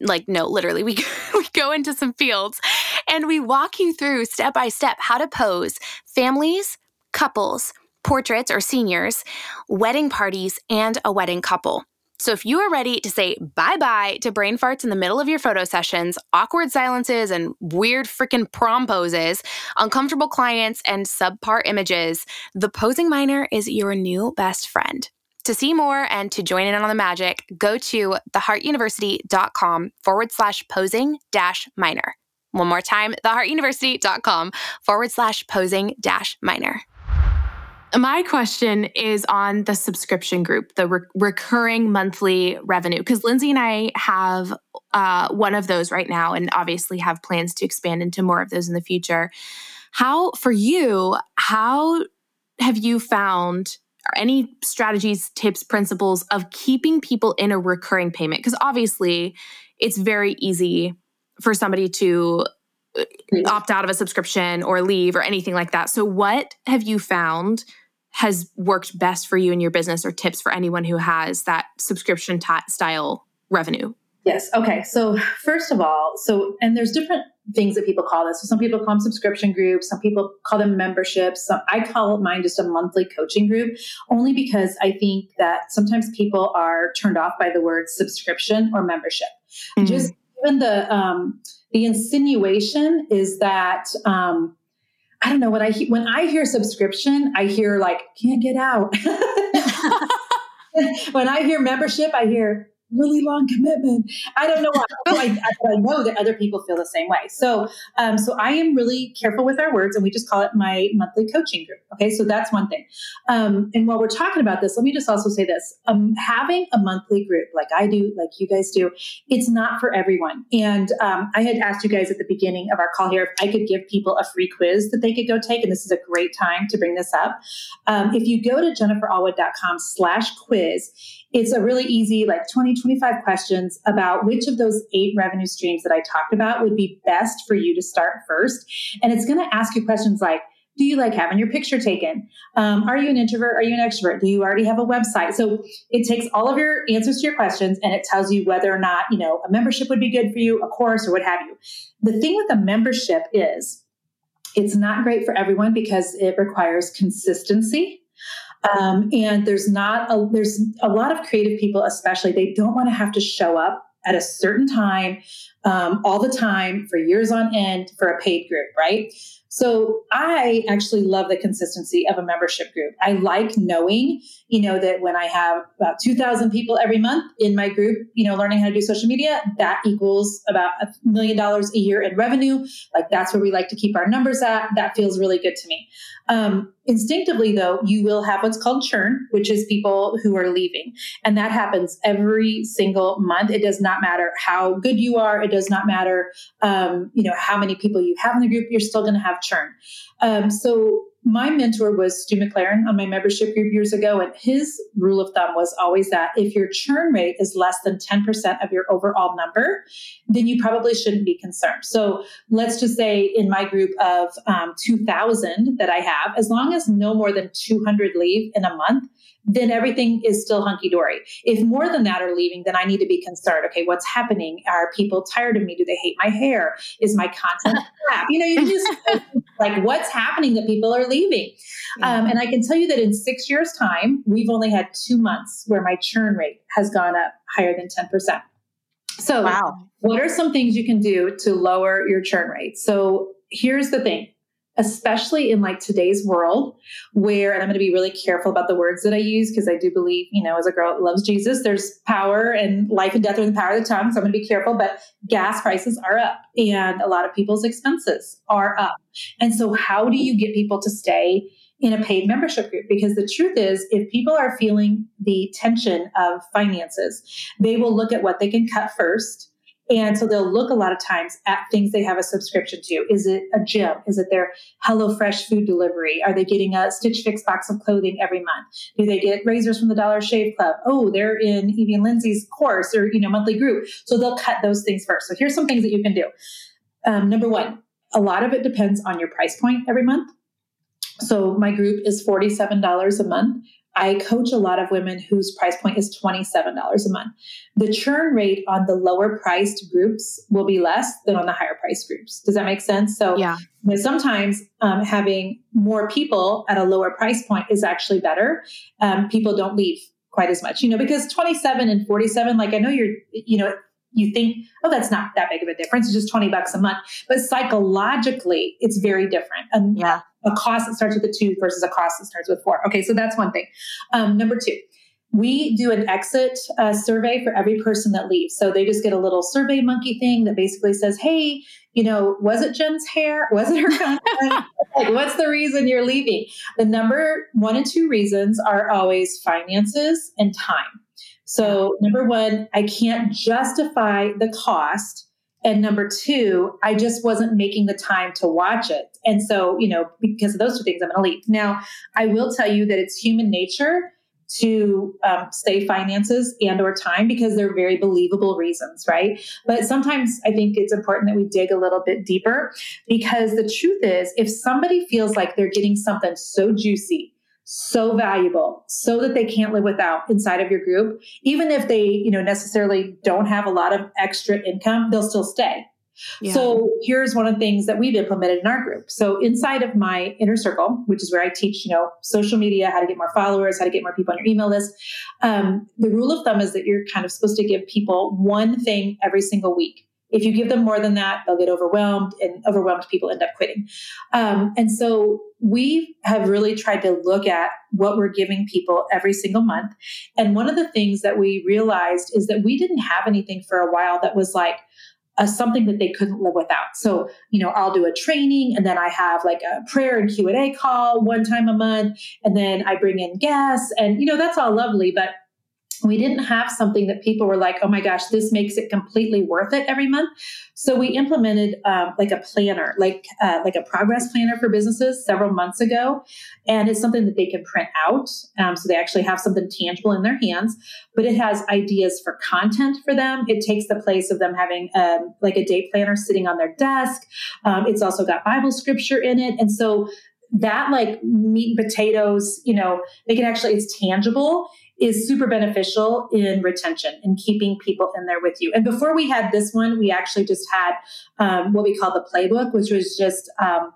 like no literally we we go into some fields and we walk you through step by step how to pose families couples portraits or seniors wedding parties and a wedding couple. So if you are ready to say bye-bye to brain farts in the middle of your photo sessions awkward silences and weird freaking prom poses uncomfortable clients and subpar images the posing minor is your new best friend to see more and to join in on the magic, go to theheartuniversity.com forward slash posing dash minor. One more time, theheartuniversity.com forward slash posing dash minor. My question is on the subscription group, the re- recurring monthly revenue, because Lindsay and I have uh, one of those right now and obviously have plans to expand into more of those in the future. How, for you, how have you found any strategies, tips, principles of keeping people in a recurring payment? Because obviously, it's very easy for somebody to uh, opt out of a subscription or leave or anything like that. So, what have you found has worked best for you in your business or tips for anyone who has that subscription t- style revenue? Yes. Okay. So, first of all, so, and there's different things that people call this. So, some people call them subscription groups, some people call them memberships. So I call mine just a monthly coaching group, only because I think that sometimes people are turned off by the word subscription or membership. Mm-hmm. Just even the, um, the insinuation is that, um, I don't know when I when I hear subscription, I hear like can't get out. when I hear membership, I hear really long commitment. I don't know why. I, I, know that other people feel the same way. So, um, so I am really careful with our words, and we just call it my monthly coaching group. Okay, so that's one thing. Um, and while we're talking about this, let me just also say this: um, having a monthly group, like I do, like you guys do, it's not for everyone. And um, I had asked you guys at the beginning of our call here if I could give people a free quiz that they could go take, and this is a great time to bring this up. Um, if you go to jenniferallwood.com/quiz it's a really easy, like 20, 25 questions about which of those eight revenue streams that I talked about would be best for you to start first. And it's going to ask you questions like, do you like having your picture taken? Um, are you an introvert? Are you an extrovert? Do you already have a website? So it takes all of your answers to your questions and it tells you whether or not, you know, a membership would be good for you, a course or what have you. The thing with a membership is it's not great for everyone because it requires consistency um, and there's not a there's a lot of creative people, especially they don't want to have to show up at a certain time um, all the time for years on end for a paid group, right? So I actually love the consistency of a membership group. I like knowing, you know, that when I have about 2,000 people every month in my group, you know, learning how to do social media, that equals about a million dollars a year in revenue. Like that's where we like to keep our numbers at. That feels really good to me. Um, instinctively, though, you will have what's called churn, which is people who are leaving. And that happens every single month. It does not matter how good you are. It does not matter, um, you know, how many people you have in the group. You're still going to have churn. Um, so my mentor was Stu McLaren on my membership group years ago, and his rule of thumb was always that if your churn rate is less than 10% of your overall number, then you probably shouldn't be concerned. So let's just say in my group of um, 2,000 that I have, as long as no more than 200 leave in a month, then everything is still hunky dory. If more than that are leaving, then I need to be concerned. Okay, what's happening? Are people tired of me? Do they hate my hair? Is my content crap? You know, you just like what's happening that people are leaving. Um, and I can tell you that in six years' time, we've only had two months where my churn rate has gone up higher than 10%. So, wow. what are some things you can do to lower your churn rate? So, here's the thing especially in like today's world where and i'm going to be really careful about the words that i use because i do believe you know as a girl that loves jesus there's power and life and death are in the power of the tongue so i'm going to be careful but gas prices are up and a lot of people's expenses are up. And so how do you get people to stay in a paid membership group? Because the truth is if people are feeling the tension of finances they will look at what they can cut first and so they'll look a lot of times at things they have a subscription to. Is it a gym? Is it their HelloFresh food delivery? Are they getting a Stitch Fix box of clothing every month? Do they get razors from the Dollar Shave Club? Oh, they're in Evie and Lindsay's course or you know monthly group. So they'll cut those things first. So here's some things that you can do. Um, number one, a lot of it depends on your price point every month. So my group is $47 a month. I coach a lot of women whose price point is $27 a month. The churn rate on the lower priced groups will be less than on the higher priced groups. Does that make sense? So, yeah. You know, sometimes um, having more people at a lower price point is actually better. Um, people don't leave quite as much, you know, because 27 and 47, like I know you're, you know, you think, oh, that's not that big of a difference. It's just 20 bucks a month. But psychologically, it's very different. And yeah. a cost that starts with a two versus a cost that starts with four. Okay, so that's one thing. Um, number two, we do an exit uh, survey for every person that leaves. So they just get a little survey monkey thing that basically says, hey, you know, was it Jen's hair? Was it her content? like, what's the reason you're leaving? The number one and two reasons are always finances and time. So, number one, I can't justify the cost And number two, I just wasn't making the time to watch it. And so, you know, because of those two things, I'm going to leave. Now, I will tell you that it's human nature to um, save finances and or time because they're very believable reasons right but sometimes i think it's important that we dig a little bit deeper because the truth is if somebody feels like they're getting something so juicy so valuable so that they can't live without inside of your group even if they you know necessarily don't have a lot of extra income they'll still stay yeah. So here's one of the things that we've implemented in our group. So inside of my inner circle, which is where I teach, you know, social media, how to get more followers, how to get more people on your email list. Um, the rule of thumb is that you're kind of supposed to give people one thing every single week. If you give them more than that, they'll get overwhelmed, and overwhelmed people end up quitting. Um, and so we have really tried to look at what we're giving people every single month. And one of the things that we realized is that we didn't have anything for a while that was like, uh, something that they couldn't live without. So, you know, I'll do a training and then I have like a prayer and Q&A call one time a month and then I bring in guests and you know, that's all lovely, but we didn't have something that people were like, oh my gosh, this makes it completely worth it every month. So we implemented um, like a planner, like uh, like a progress planner for businesses several months ago, and it's something that they can print out, um, so they actually have something tangible in their hands. But it has ideas for content for them. It takes the place of them having um, like a day planner sitting on their desk. Um, it's also got Bible scripture in it, and so that like meat and potatoes, you know, they can actually it's tangible is super beneficial in retention and keeping people in there with you. And before we had this one, we actually just had um, what we call the playbook, which was just um,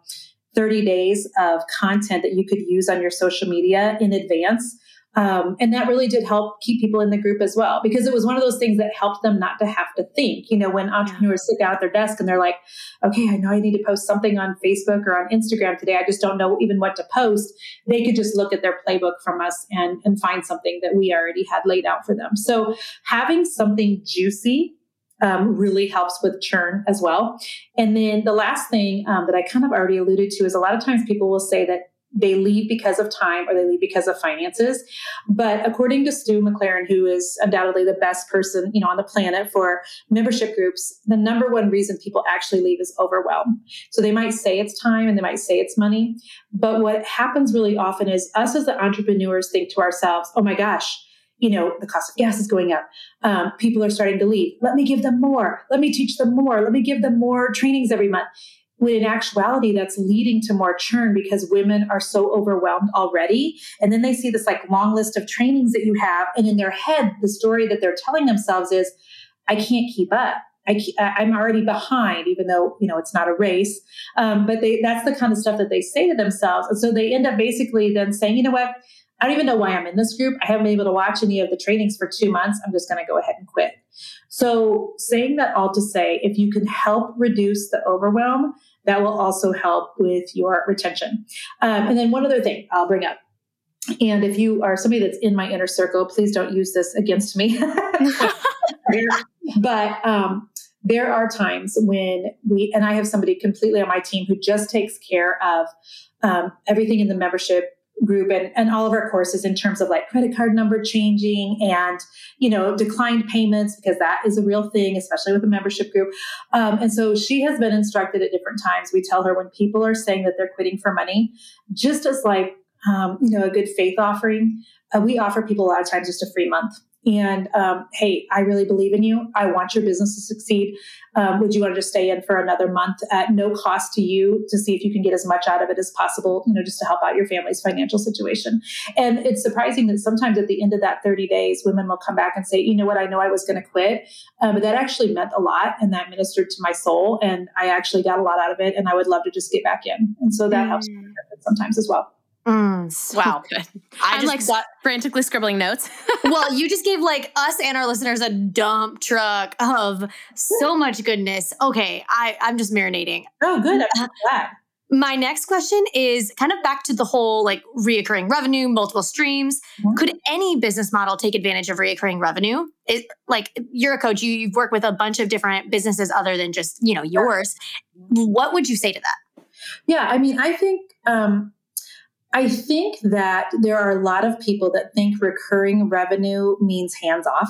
30 days of content that you could use on your social media in advance um, and that really did help keep people in the group as well, because it was one of those things that helped them not to have to think. You know, when entrepreneurs sit down at their desk and they're like, okay, I know I need to post something on Facebook or on Instagram today. I just don't know even what to post. They could just look at their playbook from us and, and find something that we already had laid out for them. So having something juicy um, really helps with churn as well. And then the last thing um, that I kind of already alluded to is a lot of times people will say that they leave because of time or they leave because of finances. But according to Stu McLaren, who is undoubtedly the best person, you know, on the planet for membership groups, the number one reason people actually leave is overwhelm. So they might say it's time and they might say it's money. But what happens really often is us as the entrepreneurs think to ourselves, oh my gosh, you know, the cost of gas is going up. Um, people are starting to leave. Let me give them more. Let me teach them more. Let me give them more trainings every month when in actuality that's leading to more churn because women are so overwhelmed already and then they see this like long list of trainings that you have and in their head the story that they're telling themselves is i can't keep up I, am already behind, even though you know it's not a race. Um, but they, that's the kind of stuff that they say to themselves, and so they end up basically then saying, you know what, I don't even know why I'm in this group. I haven't been able to watch any of the trainings for two months. I'm just going to go ahead and quit. So, saying that all to say, if you can help reduce the overwhelm, that will also help with your retention. Um, and then, one other thing I'll bring up. And if you are somebody that's in my inner circle, please don't use this against me. but um, there are times when we, and I have somebody completely on my team who just takes care of um, everything in the membership group and, and all of our courses in terms of like credit card number changing and you know declined payments because that is a real thing especially with a membership group. Um, and so she has been instructed at different times. We tell her when people are saying that they're quitting for money just as like um, you know a good faith offering uh, we offer people a lot of times just a free month and um, hey, I really believe in you. I want your business to succeed. Um, would you want to just stay in for another month at no cost to you to see if you can get as much out of it as possible, you know, just to help out your family's financial situation? And it's surprising that sometimes at the end of that 30 days, women will come back and say, you know what, I know I was going to quit, um, but that actually meant a lot and that ministered to my soul. And I actually got a lot out of it and I would love to just get back in. And so that mm. helps sometimes as well. Mm, so wow. Good. I am like got, frantically scribbling notes. well, you just gave like us and our listeners a dump truck of so much goodness. Okay, I, I'm just marinating. Oh, good. I'm glad. My next question is kind of back to the whole like reoccurring revenue, multiple streams. Mm-hmm. Could any business model take advantage of reoccurring revenue? It, like you're a coach, you, you've worked with a bunch of different businesses other than just you know yours. What would you say to that? Yeah, I mean, I think um, I think that there are a lot of people that think recurring revenue means hands off.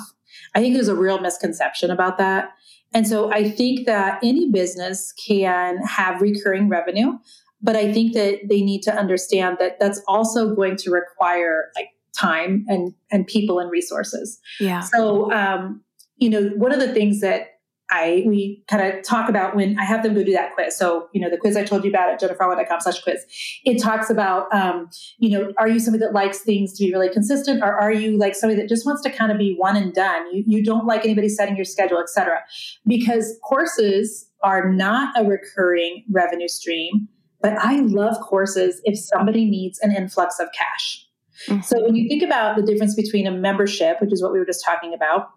I think there's a real misconception about that. And so I think that any business can have recurring revenue, but I think that they need to understand that that's also going to require like time and and people and resources. Yeah. So um, you know, one of the things that I we kind of talk about when I have them go do that quiz. So, you know, the quiz I told you about at jenniferallwood.com slash quiz, it talks about um, you know, are you somebody that likes things to be really consistent or are you like somebody that just wants to kind of be one and done? You you don't like anybody setting your schedule, etc. Because courses are not a recurring revenue stream, but I love courses if somebody needs an influx of cash. Mm-hmm. So when you think about the difference between a membership, which is what we were just talking about,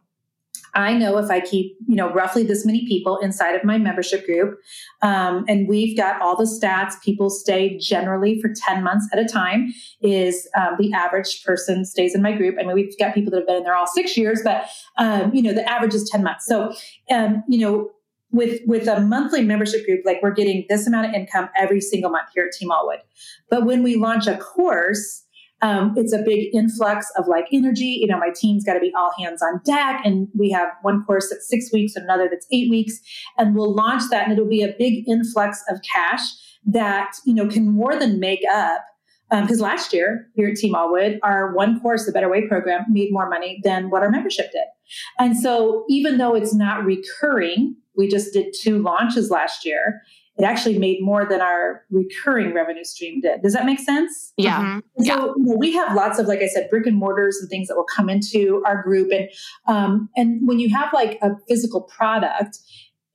I know if I keep, you know, roughly this many people inside of my membership group, um, and we've got all the stats, people stay generally for 10 months at a time, is um, the average person stays in my group. I mean, we've got people that have been in there all six years, but, um, you know, the average is 10 months. So, um, you know, with with a monthly membership group like we're getting this amount of income every single month here at team allwood but when we launch a course um, it's a big influx of like energy. You know, my team's got to be all hands on deck. And we have one course that's six weeks, and another that's eight weeks. And we'll launch that and it'll be a big influx of cash that, you know, can more than make up. Because um, last year here at Team Allwood, our one course, the Better Way program, made more money than what our membership did. And so even though it's not recurring, we just did two launches last year it actually made more than our recurring revenue stream did. Does that make sense? Yeah. Mm-hmm. So yeah. You know, we have lots of, like I said, brick and mortars and things that will come into our group. And um, and when you have like a physical product,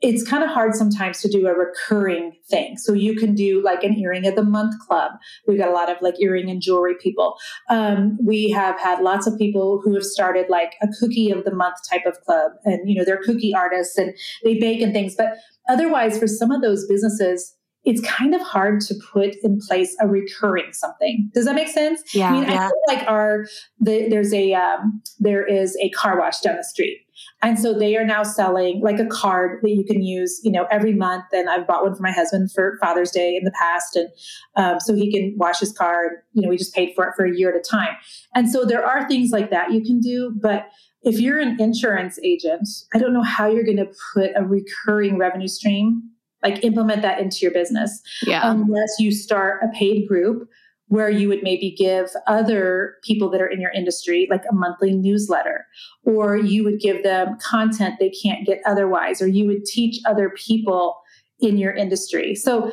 it's kind of hard sometimes to do a recurring thing. So you can do like an earring of the month club. We've got a lot of like earring and jewelry people. Um, we have had lots of people who have started like a cookie of the month type of club, and you know they're cookie artists and they bake and things. But Otherwise, for some of those businesses, it's kind of hard to put in place a recurring something. Does that make sense? Yeah. I mean, yeah. I feel like our the, there's a um, there is a car wash down the street, and so they are now selling like a card that you can use, you know, every month. And I've bought one for my husband for Father's Day in the past, and um, so he can wash his car. And, you know, we just paid for it for a year at a time. And so there are things like that you can do, but if you're an insurance agent, I don't know how you're going to put a recurring revenue stream, like implement that into your business, yeah. unless you start a paid group where you would maybe give other people that are in your industry like a monthly newsletter, or you would give them content they can't get otherwise, or you would teach other people in your industry. So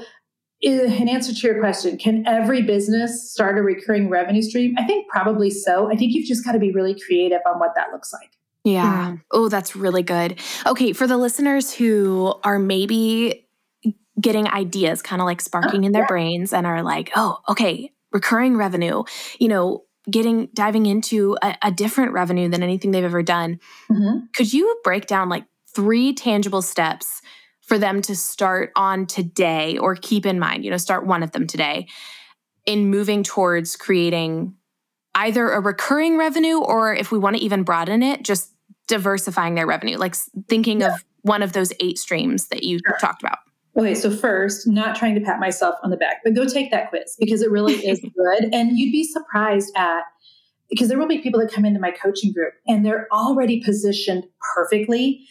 in answer to your question, can every business start a recurring revenue stream? I think probably so. I think you've just got to be really creative on what that looks like. Yeah. Mm. Oh, that's really good. Okay. For the listeners who are maybe getting ideas kind of like sparking oh, in their yeah. brains and are like, oh, okay, recurring revenue, you know, getting diving into a, a different revenue than anything they've ever done. Mm-hmm. Could you break down like three tangible steps for them to start on today or keep in mind, you know, start one of them today in moving towards creating either a recurring revenue or if we want to even broaden it, just diversifying their revenue, like thinking yeah. of one of those eight streams that you sure. talked about. Okay, so first, not trying to pat myself on the back, but go take that quiz because it really is good. And you'd be surprised at because there will be people that come into my coaching group and they're already positioned perfectly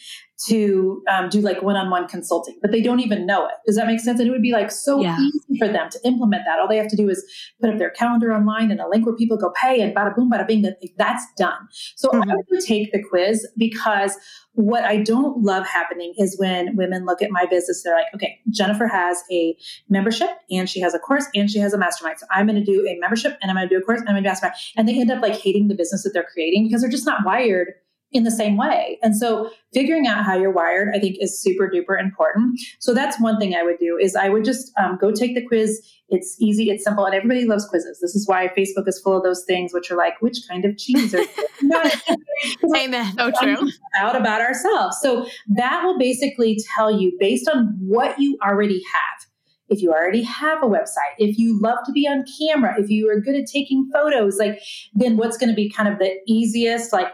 to um, do like one-on-one consulting, but they don't even know it. Does that make sense? And it would be like so yeah. easy for them to implement that. All they have to do is put up their calendar online and a link where people go pay, and bada boom, bada bing. That that's done. So mm-hmm. I would take the quiz because what I don't love happening is when women look at my business, they're like, okay, Jennifer has a membership and she has a course and she has a mastermind. So I'm going to do a membership and I'm going to do a course and I'm going to do a mastermind. And they end up like hating the business that they're creating because they're just not wired in the same way. And so figuring out how you're wired, I think is super duper important. So that's one thing I would do is I would just um, go take the quiz. It's easy, it's simple, and everybody loves quizzes. This is why Facebook is full of those things, which are like, which kind of cheese are Amen. So true. Out about ourselves. So that will basically tell you based on what you already have if you already have a website, if you love to be on camera, if you are good at taking photos, like then what's going to be kind of the easiest, like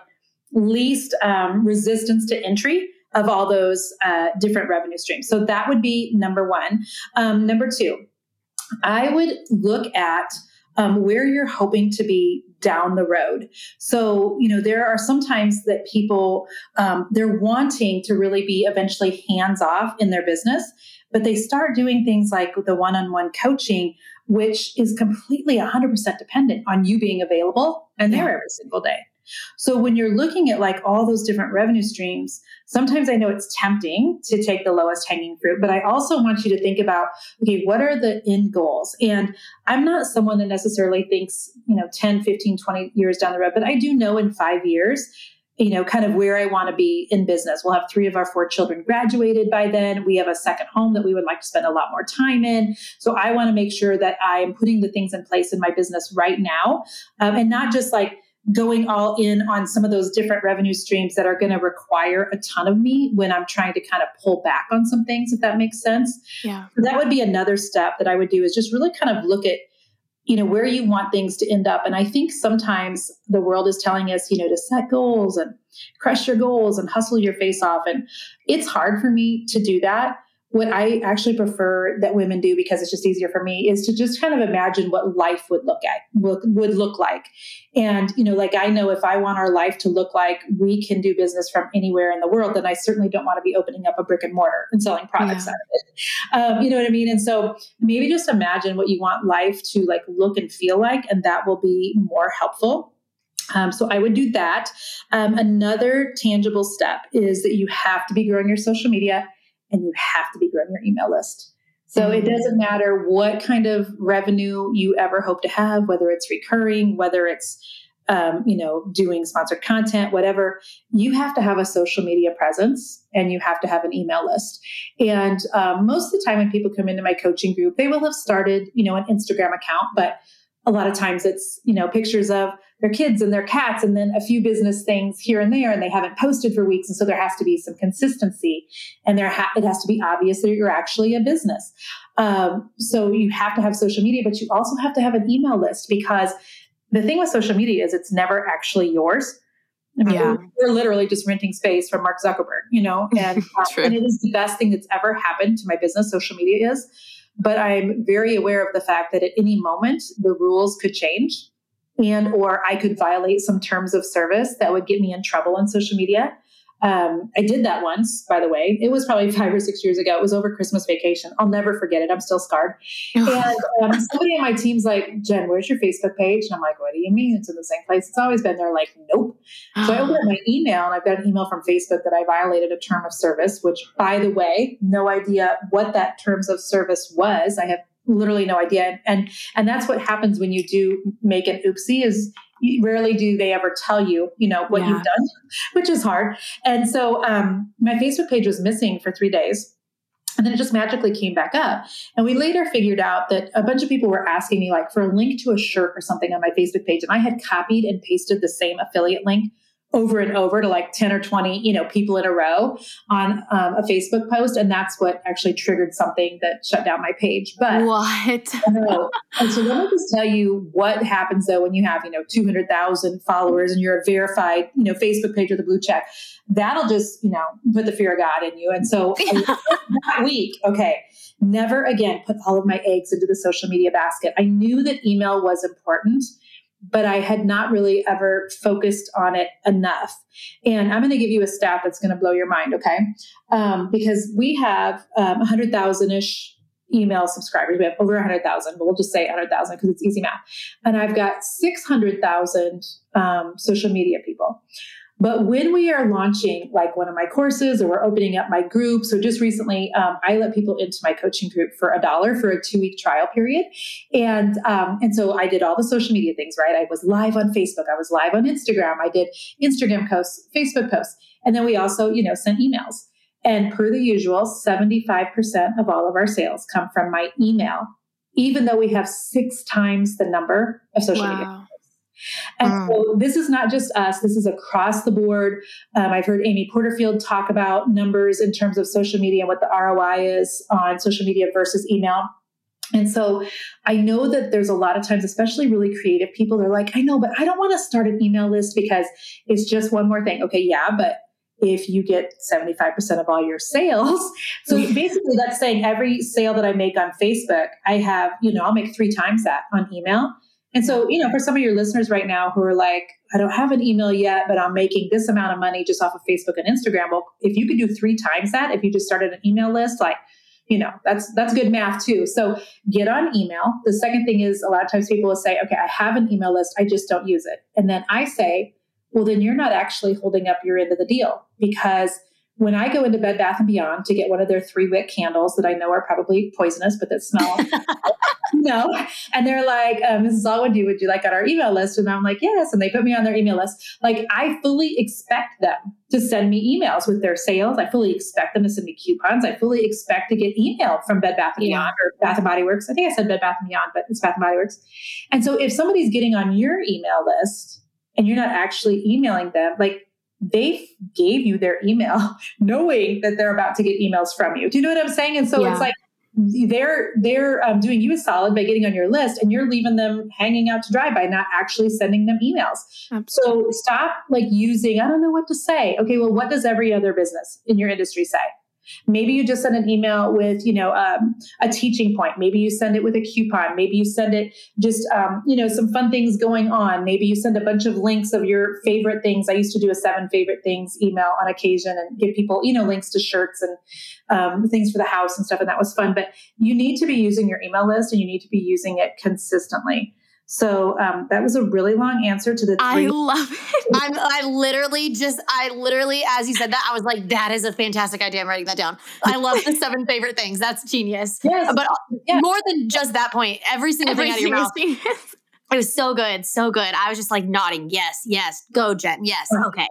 least um, resistance to entry of all those uh, different revenue streams. So that would be number one. Um, number two, I would look at um, where you're hoping to be down the road. So, you know, there are sometimes that people, um, they're wanting to really be eventually hands off in their business, but they start doing things like the one on one coaching, which is completely 100% dependent on you being available and there every single day. So when you're looking at like all those different revenue streams, sometimes I know it's tempting to take the lowest hanging fruit, but I also want you to think about, okay, what are the end goals? And I'm not someone that necessarily thinks, you know, 10, 15, 20 years down the road, but I do know in five years, you know, kind of where I want to be in business. We'll have three of our four children graduated by then. We have a second home that we would like to spend a lot more time in. So I want to make sure that I am putting the things in place in my business right now um, and not just like, going all in on some of those different revenue streams that are going to require a ton of me when I'm trying to kind of pull back on some things, if that makes sense. Yeah. So that would be another step that I would do is just really kind of look at, you know, where you want things to end up. And I think sometimes the world is telling us, you know, to set goals and crush your goals and hustle your face off. And it's hard for me to do that what I actually prefer that women do because it's just easier for me is to just kind of imagine what life would look at would, would look like. And you know, like I know if I want our life to look like we can do business from anywhere in the world, then I certainly don't want to be opening up a brick and mortar and selling products yeah. out of it. Um, you know what I mean? And so maybe just imagine what you want life to like look and feel like, and that will be more helpful. Um, so I would do that. Um, another tangible step is that you have to be growing your social media and you have to be growing your email list. So it mm-hmm. doesn't matter what kind of revenue you ever hope to have, whether it's recurring, whether it's um, you know doing sponsored content, whatever. You have to have a social media presence and you have to have an email list. And um, most of the time, when people come into my coaching group, they will have started you know an Instagram account, but a lot of times it's you know pictures of their kids and their cats and then a few business things here and there and they haven't posted for weeks and so there has to be some consistency and there ha- it has to be obvious that you're actually a business um, so you have to have social media but you also have to have an email list because the thing with social media is it's never actually yours I mean, yeah. we're, literally just renting space from Mark Zuckerberg, you know, and, uh, and it is the best thing that's ever happened to my business. Social media is, but I'm very aware of the fact that at any moment the rules could change and or I could violate some terms of service that would get me in trouble on social media. Um, I did that once, by the way. It was probably five or six years ago. It was over Christmas vacation. I'll never forget it. I'm still scarred. and um, somebody on my team's like, Jen, where's your Facebook page? And I'm like, what do you mean? It's in the same place. It's always been there. Like, nope. So I opened my email and I've got an email from Facebook that I violated a term of service, which, by the way, no idea what that terms of service was. I have literally no idea. And and that's what happens when you do make an oopsie is rarely do they ever tell you, you know, what yeah. you've done, which is hard. And so um, my Facebook page was missing for three days. And then it just magically came back up. And we later figured out that a bunch of people were asking me, like, for a link to a shirt or something on my Facebook page. And I had copied and pasted the same affiliate link over and over to like 10 or 20 you know people in a row on um, a facebook post and that's what actually triggered something that shut down my page. But what? And so let me just tell you what happens though when you have you know 200000 followers and you're a verified you know facebook page with a blue check. That'll just you know put the fear of god in you. And so that week okay never again put all of my eggs into the social media basket. I knew that email was important but I had not really ever focused on it enough. And I'm going to give you a stat that's going to blow your mind, okay? Um, because we have um, 100,000 ish email subscribers. We have over 100,000, but we'll just say 100,000 because it's easy math. And I've got 600,000 um, social media people. But when we are launching like one of my courses or we're opening up my group, so just recently um, I let people into my coaching group for a dollar for a two week trial period, and um, and so I did all the social media things. Right, I was live on Facebook, I was live on Instagram, I did Instagram posts, Facebook posts, and then we also you know sent emails. And per the usual, seventy five percent of all of our sales come from my email, even though we have six times the number of social wow. media and mm. so this is not just us, this is across the board. Um, I've heard Amy Porterfield talk about numbers in terms of social media and what the ROI is on social media versus email. And so I know that there's a lot of times, especially really creative people, they're like, I know, but I don't want to start an email list because it's just one more thing. Okay, yeah, but if you get 75% of all your sales. So basically that's saying every sale that I make on Facebook, I have, you know, I'll make three times that on email. And so, you know, for some of your listeners right now who are like, I don't have an email yet, but I'm making this amount of money just off of Facebook and Instagram. Well, if you could do three times that, if you just started an email list, like, you know, that's that's good math too. So get on email. The second thing is a lot of times people will say, okay, I have an email list, I just don't use it. And then I say, well, then you're not actually holding up your end of the deal because when I go into Bed Bath and Beyond to get one of their three wick candles that I know are probably poisonous, but that smell, no, and they're like, um, "Mrs. Allwood, would you like on our email list?" And I'm like, "Yes," and they put me on their email list. Like I fully expect them to send me emails with their sales. I fully expect them to send me coupons. I fully expect to get email from Bed Bath and Beyond or Bath and Body Works. I think I said Bed Bath and Beyond, but it's Bath and Body Works. And so if somebody's getting on your email list and you're not actually emailing them, like they gave you their email knowing that they're about to get emails from you. Do you know what I'm saying? And so yeah. it's like they're they're um, doing you a solid by getting on your list and you're leaving them hanging out to dry by not actually sending them emails. Absolutely. so stop like using i don't know what to say. Okay well what does every other business in your industry say Maybe you just send an email with, you know, um, a teaching point. Maybe you send it with a coupon. Maybe you send it just, um, you know, some fun things going on. Maybe you send a bunch of links of your favorite things. I used to do a seven favorite things email on occasion and give people, you know, links to shirts and um, things for the house and stuff. And that was fun. But you need to be using your email list and you need to be using it consistently. So um, that was a really long answer to the. Three- I love it. I'm, I literally just, I literally, as you said that, I was like, that is a fantastic idea. I'm writing that down. I love the seven favorite things. That's genius. Yes. But yes. more than just that point, every single every thing out of your mouth. It was so good, so good. I was just like nodding. Yes, yes. Go, Jen. Yes. Okay.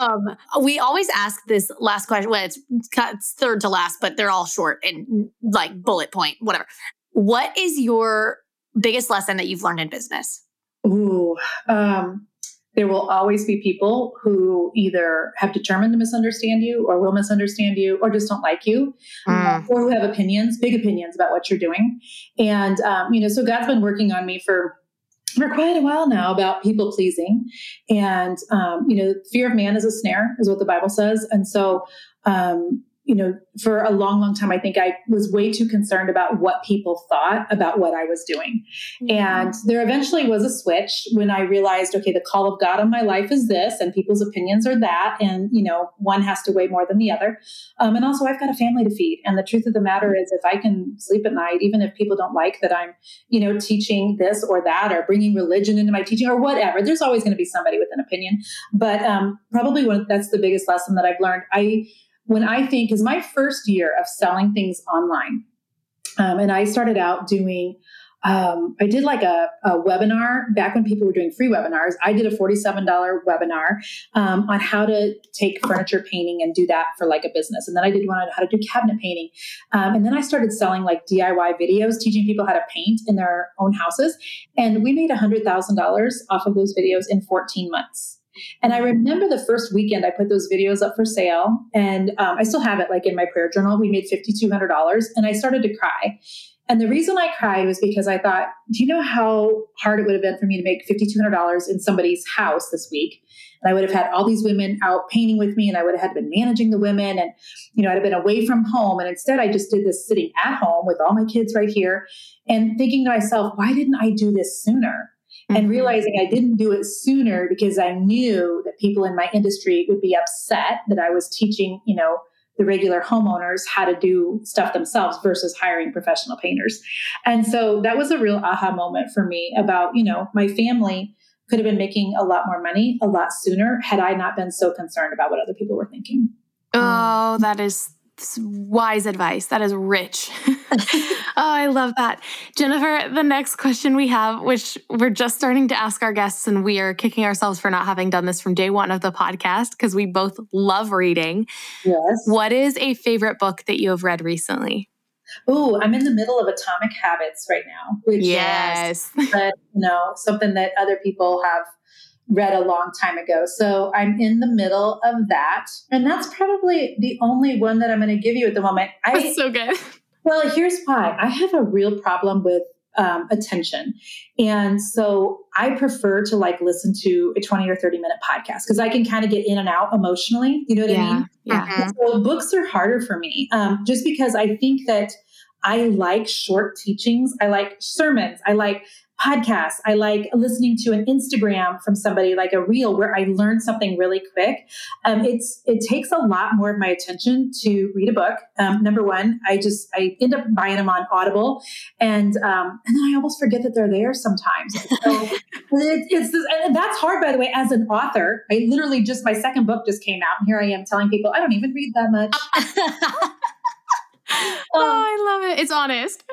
um, we always ask this last question. Well, it's, it's third to last, but they're all short and like bullet point, whatever. What is your biggest lesson that you've learned in business? Ooh, um, there will always be people who either have determined to misunderstand you or will misunderstand you or just don't like you mm. or who have opinions, big opinions about what you're doing. And, um, you know, so God's been working on me for for quite a while now about people pleasing and um, you know fear of man is a snare is what the bible says and so um, you know, for a long, long time, I think I was way too concerned about what people thought about what I was doing. Mm-hmm. And there eventually was a switch when I realized, okay, the call of God on my life is this, and people's opinions are that. And, you know, one has to weigh more than the other. Um, and also, I've got a family to feed. And the truth of the matter is, if I can sleep at night, even if people don't like that I'm, you know, teaching this or that or bringing religion into my teaching or whatever, there's always going to be somebody with an opinion. But um, probably one, that's the biggest lesson that I've learned. I, when I think is my first year of selling things online. Um, and I started out doing, um, I did like a, a, webinar back when people were doing free webinars. I did a $47 webinar um, on how to take furniture painting and do that for like a business. And then I did one on how to do cabinet painting. Um, and then I started selling like DIY videos, teaching people how to paint in their own houses. And we made $100,000 off of those videos in 14 months. And I remember the first weekend I put those videos up for sale, and um, I still have it like in my prayer journal. We made $5,200, and I started to cry. And the reason I cried was because I thought, do you know how hard it would have been for me to make $5,200 in somebody's house this week? And I would have had all these women out painting with me, and I would have had been managing the women, and you know, I'd have been away from home. And instead, I just did this sitting at home with all my kids right here, and thinking to myself, why didn't I do this sooner? And mm-hmm. realizing I didn't do it sooner because I knew that people in my industry would be upset that I was teaching, you know, the regular homeowners how to do stuff themselves versus hiring professional painters. And so that was a real aha moment for me about, you know, my family could have been making a lot more money a lot sooner had I not been so concerned about what other people were thinking. Oh, that is wise advice. That is rich. oh, I love that. Jennifer, the next question we have, which we're just starting to ask our guests, and we are kicking ourselves for not having done this from day one of the podcast because we both love reading. Yes. What is a favorite book that you have read recently? Oh, I'm in the middle of Atomic Habits right now, which yes. is, you know, something that other people have read a long time ago. So I'm in the middle of that. And that's probably the only one that I'm going to give you at the moment. I, that's so good. Well, here's why I have a real problem with um, attention. And so I prefer to like listen to a 20 or 30 minute podcast because I can kind of get in and out emotionally. You know what yeah, I mean? Yeah. So books are harder for me um, just because I think that I like short teachings. I like sermons. I like podcasts. I like listening to an Instagram from somebody like a reel where I learn something really quick. Um, it's it takes a lot more of my attention to read a book. Um, number one, I just I end up buying them on Audible, and um, and then I almost forget that they're there sometimes. So it, it's and that's hard, by the way. As an author, I literally just my second book just came out, and here I am telling people I don't even read that much. oh, I love it. It's honest.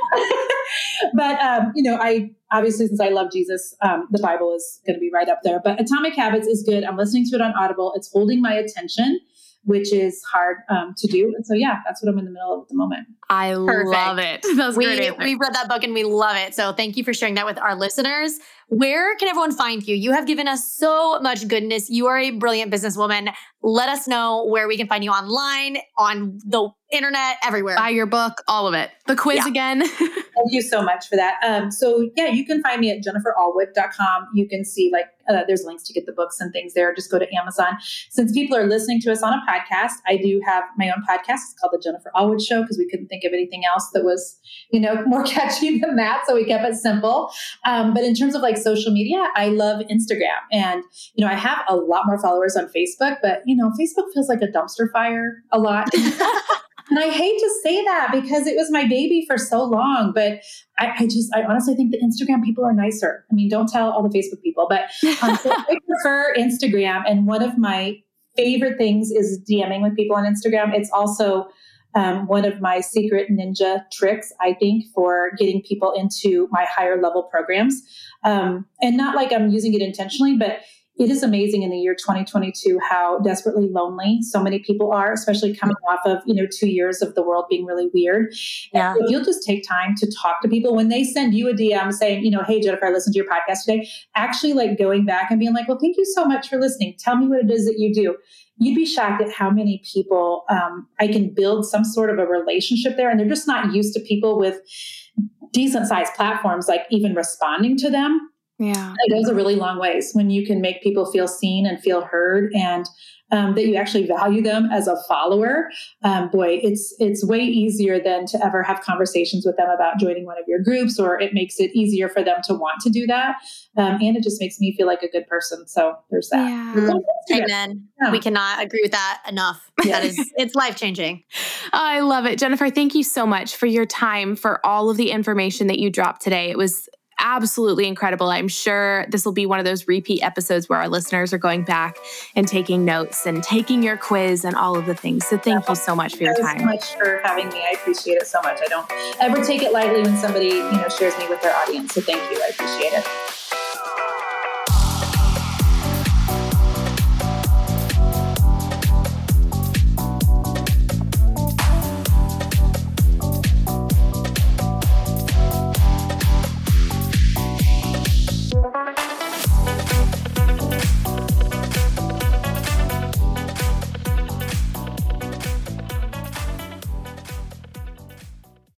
but um, you know, I obviously since I love Jesus, um, the Bible is going to be right up there. But Atomic Habits is good. I'm listening to it on Audible. It's holding my attention, which is hard um, to do. And so, yeah, that's what I'm in the middle of at the moment. I Perfect. love it. That's we, we read that book and we love it. So thank you for sharing that with our listeners. Where can everyone find you? You have given us so much goodness. You are a brilliant businesswoman. Let us know where we can find you online, on the internet, everywhere. Buy your book, all of it. The quiz yeah. again. Thank you so much for that. Um, so yeah, you can find me at jenniferallwood.com. You can see like uh, there's links to get the books and things there. Just go to Amazon. Since people are listening to us on a podcast, I do have my own podcast. It's called the Jennifer Allwood Show because we couldn't think of anything else that was, you know, more catchy than that. So we kept it simple. Um, but in terms of like social media, I love Instagram. And, you know, I have a lot more followers on Facebook, but, you know, Facebook feels like a dumpster fire a lot. And I hate to say that because it was my baby for so long, but I, I, just, I honestly think the Instagram people are nicer. I mean, don't tell all the Facebook people, but um, so I prefer Instagram. And one of my favorite things is DMing with people on Instagram. It's also um, one of my secret ninja tricks, I think, for getting people into my higher level programs. Um, and not like I'm using it intentionally, but it is amazing in the year 2022 how desperately lonely so many people are, especially coming off of, you know, two years of the world being really weird. Yeah. if you'll just take time to talk to people when they send you a DM saying, you know, hey, Jennifer, I listened to your podcast today, actually like going back and being like, well, thank you so much for listening. Tell me what it is that you do. You'd be shocked at how many people um, I can build some sort of a relationship there. And they're just not used to people with decent sized platforms, like even responding to them yeah. It goes a really long ways when you can make people feel seen and feel heard and um, that you actually value them as a follower. Um, boy, it's it's way easier than to ever have conversations with them about joining one of your groups, or it makes it easier for them to want to do that. Um, and it just makes me feel like a good person. So there's that. Yeah. Amen. Yeah. We cannot agree with that enough. Yeah. That is, it's life changing. I love it. Jennifer, thank you so much for your time, for all of the information that you dropped today. It was absolutely incredible. I'm sure this will be one of those repeat episodes where our listeners are going back and taking notes and taking your quiz and all of the things. So thank you so much for your time. Thank you so much for having me. I appreciate it so much. I don't ever take it lightly when somebody, you know, shares me with their audience. So thank you. I appreciate it.